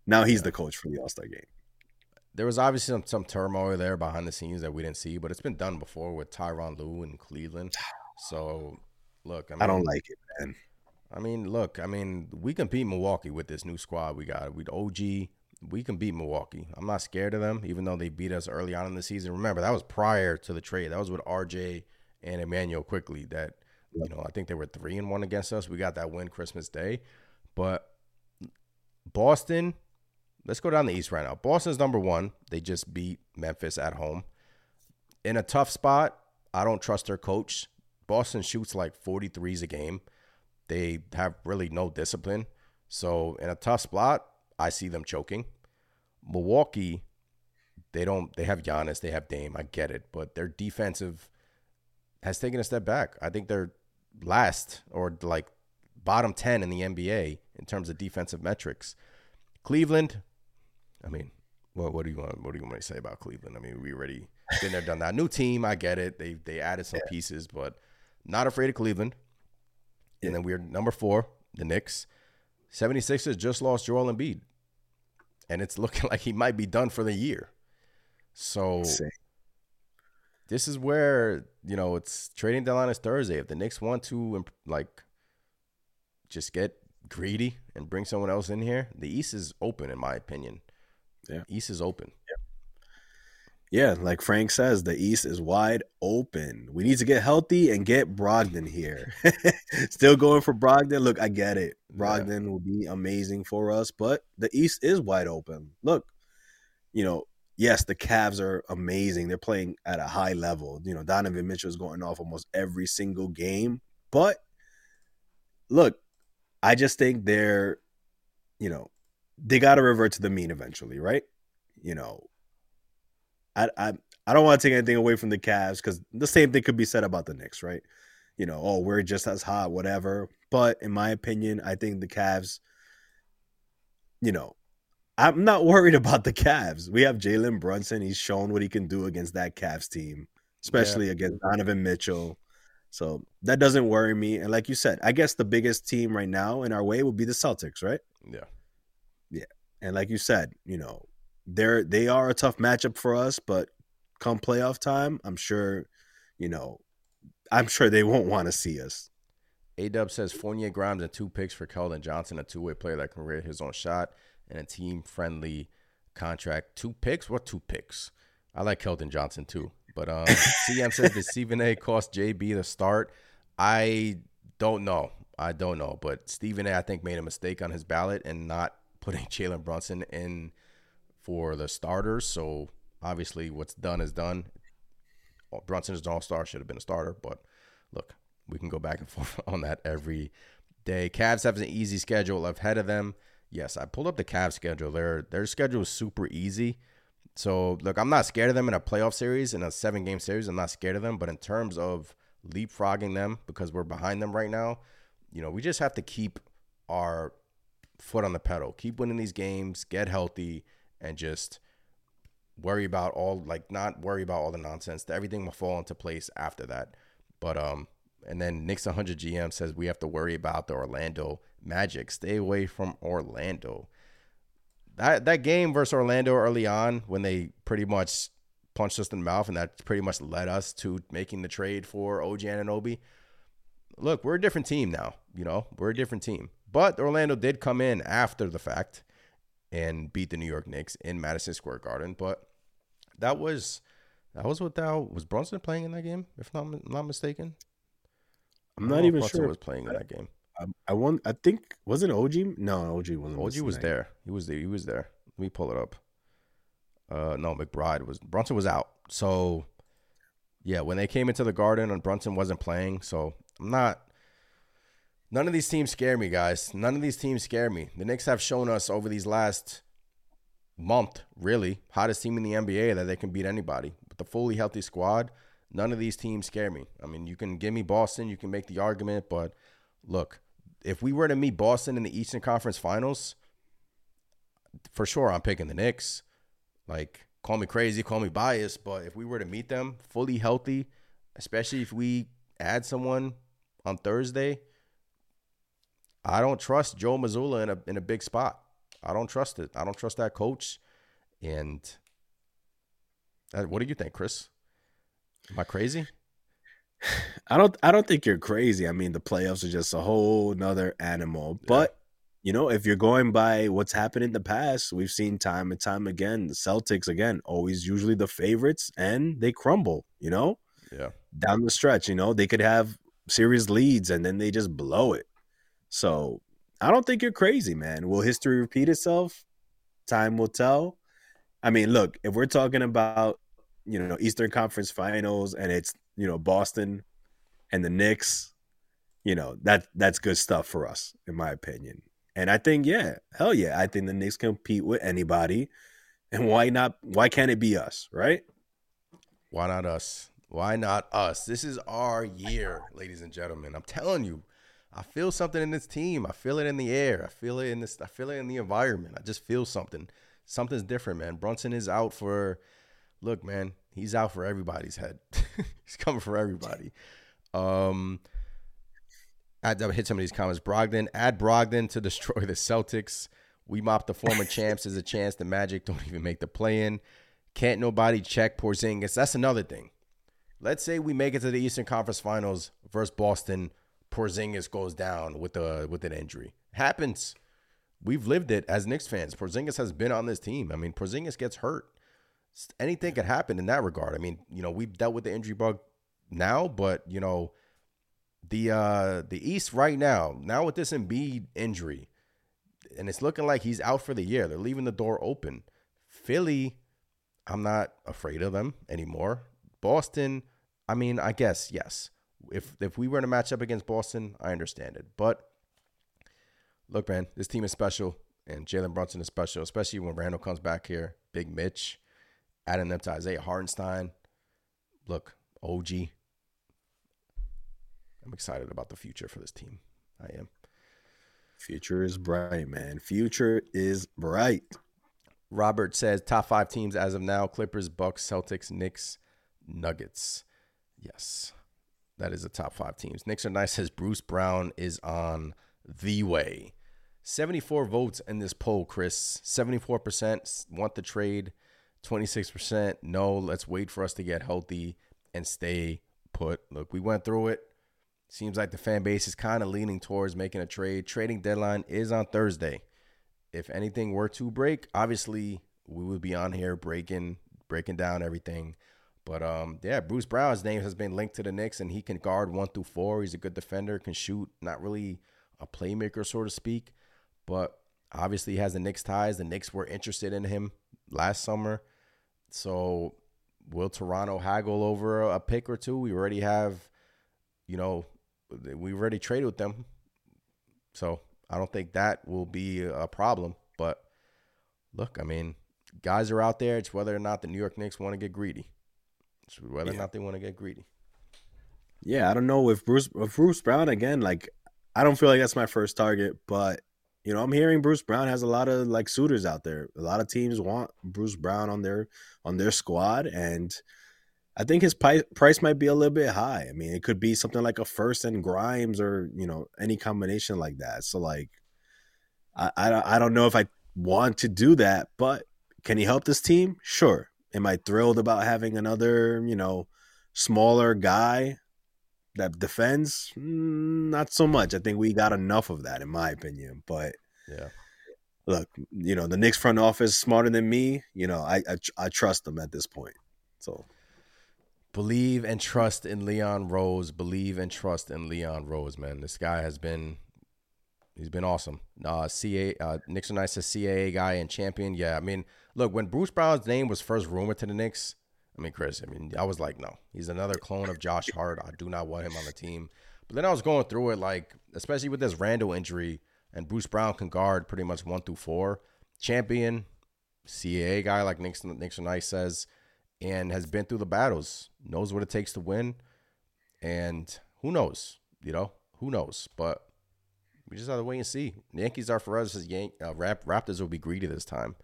now he's the coach for the All Star game. There was obviously some, some turmoil there behind the scenes that we didn't see, but it's been done before with Tyronn Lue in Cleveland. So, look, I, mean, I don't like it, man. I mean, look, I mean, we can beat Milwaukee with this new squad we got. With OG, we can beat Milwaukee. I'm not scared of them, even though they beat us early on in the season. Remember, that was prior to the trade. That was with RJ and Immanuel Quickley. That you know, I think they were three and one against us. We got that win Christmas Day, but Boston. Let's go down the East right now. Boston's number one. They just beat Memphis at home in a tough spot. I don't trust their coach. Boston shoots like 43s a game. They have really no discipline. So in a tough spot, I see them choking. Milwaukee, they don't they have Giannis, they have Dame, I get it, but their defensive has taken a step back. I think they're last or like bottom 10 in the NBA in terms of defensive metrics. Cleveland, I mean, what what do you want what do you want me to say about Cleveland? I mean, we already been there done that. New team, I get it. They they added some pieces, but not afraid of Cleveland. And then we're number 4, the Knicks. 76ers just lost Joel Embiid. And it's (laughs) looking like he might be done for the year. So this is where you know it's trading deadline is Thursday. If the Knicks want to like just get greedy and bring someone else in here, the East is open in my opinion. Yeah. East is open. Yeah, yeah, like Frank says, the East is wide open. We need to get healthy and get Brogdon here. (laughs) Still going for Brogdon. Look, I get it. Yeah. Will be amazing for us, but the East is wide open. Look, you know, yes, the Cavs are amazing. They're playing at a high level. You know, Donovan Mitchell is going off almost every single game. But look, I just think they're, you know, they got to revert to the mean eventually, right? You know, I I, I don't want to take anything away from the Cavs because the same thing could be said about the Knicks, right? You know, oh, we're just as hot, whatever. But in my opinion, I think the Cavs, you know, I'm not (laughs) worried about the Cavs. We have Jalen Brunson. He's shown what he can do against that Cavs team, especially against Donovan Mitchell. So that doesn't worry me. And like you said, I guess the biggest team right now in our way would be the Celtics, right? Yeah. And like you said, you know, they're they are a tough matchup for us, but come playoff time, I'm sure, you know, I'm sure they won't want to see us. A Dub says Fournier Grimes and two picks for Keldon Johnson, a two way player that can create his own shot and a team friendly contract. Two picks? What two picks? I like Keldon Johnson too. But um, (laughs) CM says did Stephen A cost JB the start? I don't know. I don't know. But Stephen A, I think, made a mistake on his ballot and not putting (laughs) Jalen Brunson in for the starters. So obviously, what's done is done. Brunson is an all star, should have been a starter. But look, we can go back and (laughs) forth on that every day. Cavs have an easy schedule ahead of them. Yes, I pulled up the Cavs schedule. Their their schedule is super easy. So look, I'm not scared of them in a playoff series, in a seven game series. I'm not scared of them. But in terms of leapfrogging them, because we're behind them right now, you know, we just have to keep our foot on the pedal, keep winning these games, get healthy, and just worry about all like not worry about all the nonsense. Everything will fall into place after that. But um, and then Knicks 100 GM says we have to worry about the Orlando Magic. Stay away from Orlando. That that game versus Orlando early on when they pretty much punched us in the mouth and that pretty much led us to making the trade for OG Anunoby. Look, we're a different team now. You know, we're a different team. But Orlando did come in after the fact and beat the New York Knicks in Madison Square Garden. But that was that was without was Brunson playing in that game, if not not mistaken. I'm not even Brunson sure. was playing in that game. I, I want. I think wasn't OG? No, OG wasn't. OG was there. He was there. He was there. Let me pull it up. Uh, no, McBride was Brunson was out. So, yeah, when they came into the Garden and Brunson wasn't playing, so I'm not. None of these teams scare me, guys. None of these teams scare me. The Knicks have shown us over these last month, really, hottest team in the NBA that they can beat anybody with a fully healthy squad. None of these teams scare me. I mean, you can give me Boston, you can make the argument, but look, if we were to meet Boston in the Eastern Conference Finals, for sure I'm picking the Knicks. Like, call me crazy, call me biased, but if we were to meet them fully healthy, especially if we add someone on Thursday, I don't trust Joe Mazzulla in a in a big spot. I don't trust it. I don't trust that coach. And that, what do you think, Chris? Am I crazy? (sighs) I don't. I don't think you're crazy. I mean, the playoffs are just a whole nother animal. But you know, if you're going by what's happened in the past, we've seen time and time again the Celtics again always usually the favorites and they crumble. You know, Yeah. down the stretch. You know, they could have series leads and then they just blow it. So I don't think you're crazy, man. Will history repeat itself? Time will tell. I mean, look, if we're talking about you know Eastern Conference Finals and it's you know Boston and the Knicks, you know that that's good stuff for us, in my opinion. And I think, yeah, hell yeah, I think the Knicks compete with anybody. And why not? Why can't it be us, right? Why not us? Why not us? This is our year, ladies and gentlemen. I'm telling you, I feel something in this team. I feel it in the air. I feel it in this. I feel it in the environment. I just feel something. Something's different, man. Brunson is out for. Look, man, he's out for everybody's head. (laughs) he's coming for everybody. Um, I hit some of these comments. Brogdon, add Brogdon to destroy the Celtics. We mop the former champs. as a chance the Magic don't even make the play in. Can't nobody check Porzingis. That's another thing. let's say we make it to the Eastern Conference Finals versus Boston. Porzingis goes down with a with an injury. Happens. We've lived it as Knicks fans. Porzingis has been on this team. I mean, Porzingis gets hurt. Anything could happen in that regard. I mean, you know, we've dealt with the injury bug now, but you know, the uh the East right now, now with this Embiid injury, and it's looking like he's out for the year. They're leaving the door open. Philly, I'm not afraid of them anymore. Boston, I mean, I guess yes. If if we were in a matchup against Boston, I understand it. But look, man, this team is special, and Jalen Brunson is special, especially when Randle comes back here. Big Mitch, adding them to Isaiah Hartenstein. Look, OG. I'm excited about the future for this team. I am. Future is bright, man. Future is bright. Robert says top five teams as of now: Clippers, Bucks, Celtics, Knicks, Nuggets. Yes, that is the top five teams. Knicks are nice. Says Bruce Brown is on the way. 74 votes in this poll, Chris. 74% want the trade. 26% no, let's wait for us to get healthy and stay put. Look, we went through it. Seems like the fan base is kind of leaning towards making a trade. Trading deadline is on Thursday. If anything were to break, obviously we would be on here breaking breaking down everything. But um, yeah, Bruce Brown's name has been linked to the Knicks, and he can guard one through four. He's a good defender, can shoot. Not really a playmaker, so to speak, but obviously he has the Knicks ties. The Knicks were interested in him last summer, so will Toronto haggle over a pick or two? We already have, you know, we already traded with them, so I don't think that will be a problem. But look, I mean, guys are out there. It's whether or not the New York Knicks want to get greedy. It's whether Yeah. or not they want to get greedy. Yeah, I don't know if Bruce if Bruce Brown again. Like, I don't feel like that's my first target, but you know, I'm hearing Bruce Brown has a lot of like suitors out there. A lot of teams want Bruce Brown on their on their squad, and I think his pi- price might be a little bit high. I mean, it could be something like a first and Grimes, or you know, any combination like that. So, like, I I I don't know if I want to do that, but can he help this team? Sure. Am I thrilled about having another, you know, smaller guy that defends? Mm, Not so much. I think we got enough of that, in my opinion. But Yeah. look, you know, the Knicks front office is smarter than me. You know, I I, I trust them at this point. So Believe and trust in Leon Rose. Believe and trust in Leon Rose, man. This guy has been he's been awesome. Uh CA uh Nixon Nice a CAA guy and champion. Yeah, I mean, look, when Bruce Brown's name was first rumored to the Knicks, I mean, Chris, I mean, I was like, no, he's another clone of Josh Hart. I do not want him on the team. But then I was going through it, like, especially with this Randle injury, and Bruce Brown can guard pretty much one through four. Champion, CAA guy, like Nixon, Nixon Nice says, and has been through the battles, knows what it takes to win. And who knows, you know, who knows? But we just have to wait and see. Yankees are for us. As Yank, uh, Rap, Raptors will be greedy this time.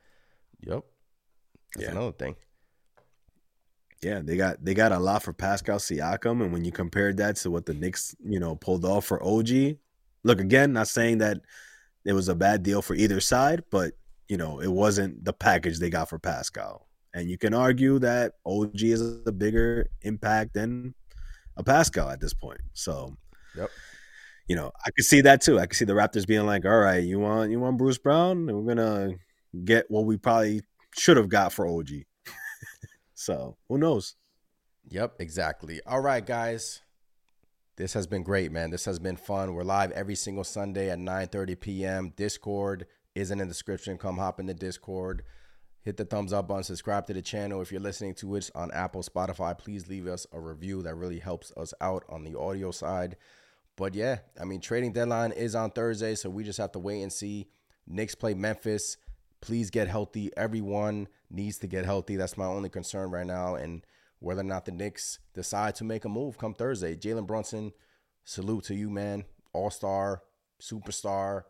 Yep. That's Yeah. another thing. yeah, they got they got a lot for Pascal Siakam, and when you compared that to what the Knicks, you know, pulled off for OG, look again, not saying that it was a bad deal for either side, but you know, it wasn't the package they got for Pascal. And you can argue that OG is a bigger impact than a Pascal at this point. So, Yep. you know, I could see that too. I could see the Raptors being like, "All right, you want you want Bruce Brown? We're gonna get what we probably should have got for OG." (laughs) so, who knows? Yep, exactly. All right, guys. This has been great, man. This has been fun. We're live every single Sunday at 9:30 p.m. Discord isn't in the description. Come hop in the Discord. Hit the thumbs up button, subscribe to the channel. If you're listening to it on Apple, Spotify, please leave us a review. That really helps us out on the audio side. But yeah, I mean, trading deadline is on Thursday, so we just have to wait and see. Knicks play Memphis. Please get healthy. Everyone needs to get healthy. That's my only concern right now. And whether or not the Knicks decide to make a move come Thursday. Jalen Brunson, salute to you, man. All star, superstar,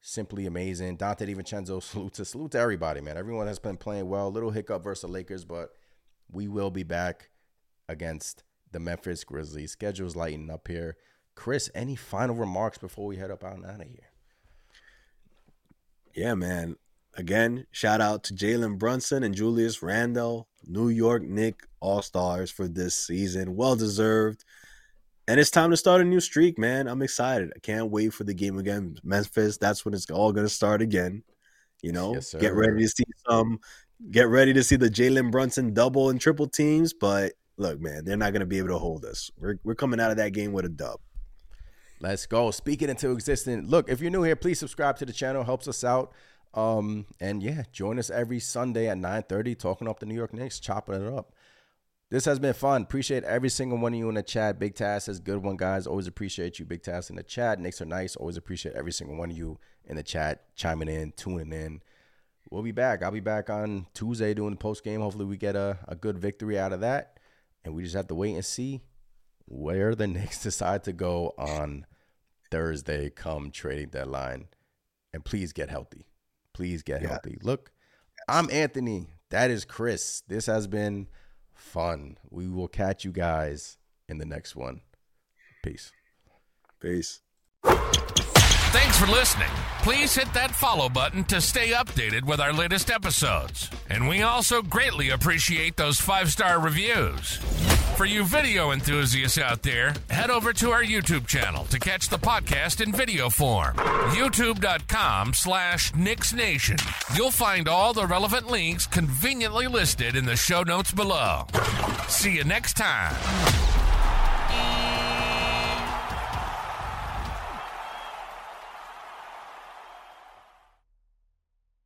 simply amazing. Donte DiVincenzo, (laughs) salute to salute to everybody, man. Everyone has been playing well. Little hiccup versus the Lakers, but we will be back against the Memphis Grizzlies. Schedule's lighting up here. Chris, any final remarks before we head up out and out of here? Yeah, man. Again, shout out to Jalen Brunson and Julius Randle, New York Knick All Stars for this season. Well deserved. And it's time to start a new streak, man. I'm excited. I can't wait for the game again. Memphis, that's when it's all going to start again. You know, Yes, get ready to see some, get ready to see the Jalen Brunson double and triple teams. But look, man, they're not going to be able to hold us. We're, we're coming out of that game with a dub. Let's go. Speak it into existence. Look, if you're new here, please subscribe to the channel. Helps us out. Um, and yeah, join us every Sunday at 9:30, talking up the New York Knicks, chopping it up. This has been fun. Appreciate every single one of you in the chat. Big Task says good one, guys. Always appreciate you. Big Task in the chat. Knicks are nice. Always appreciate every single one of you in the chat, chiming in, tuning in. We'll be back. I'll be back on Tuesday doing the post game. Hopefully, we get a, a good victory out of that. And we just have to wait and see where the (laughs) Knicks decide to go on Thursday come trading deadline. And please get healthy. Please get Yeah. healthy. Look, I'm Anthony. That is Chris. This has been fun. We will catch you guys in the next one. Peace. Peace. Thanks for listening. Please hit that follow button to stay updated with our latest episodes. And we also greatly appreciate those five star reviews. For you video enthusiasts out there, head over to our YouTube channel to catch the podcast in video form. YouTube.com slash Knicks Nation. You'll find all the relevant links conveniently listed in the show notes below. See you next time.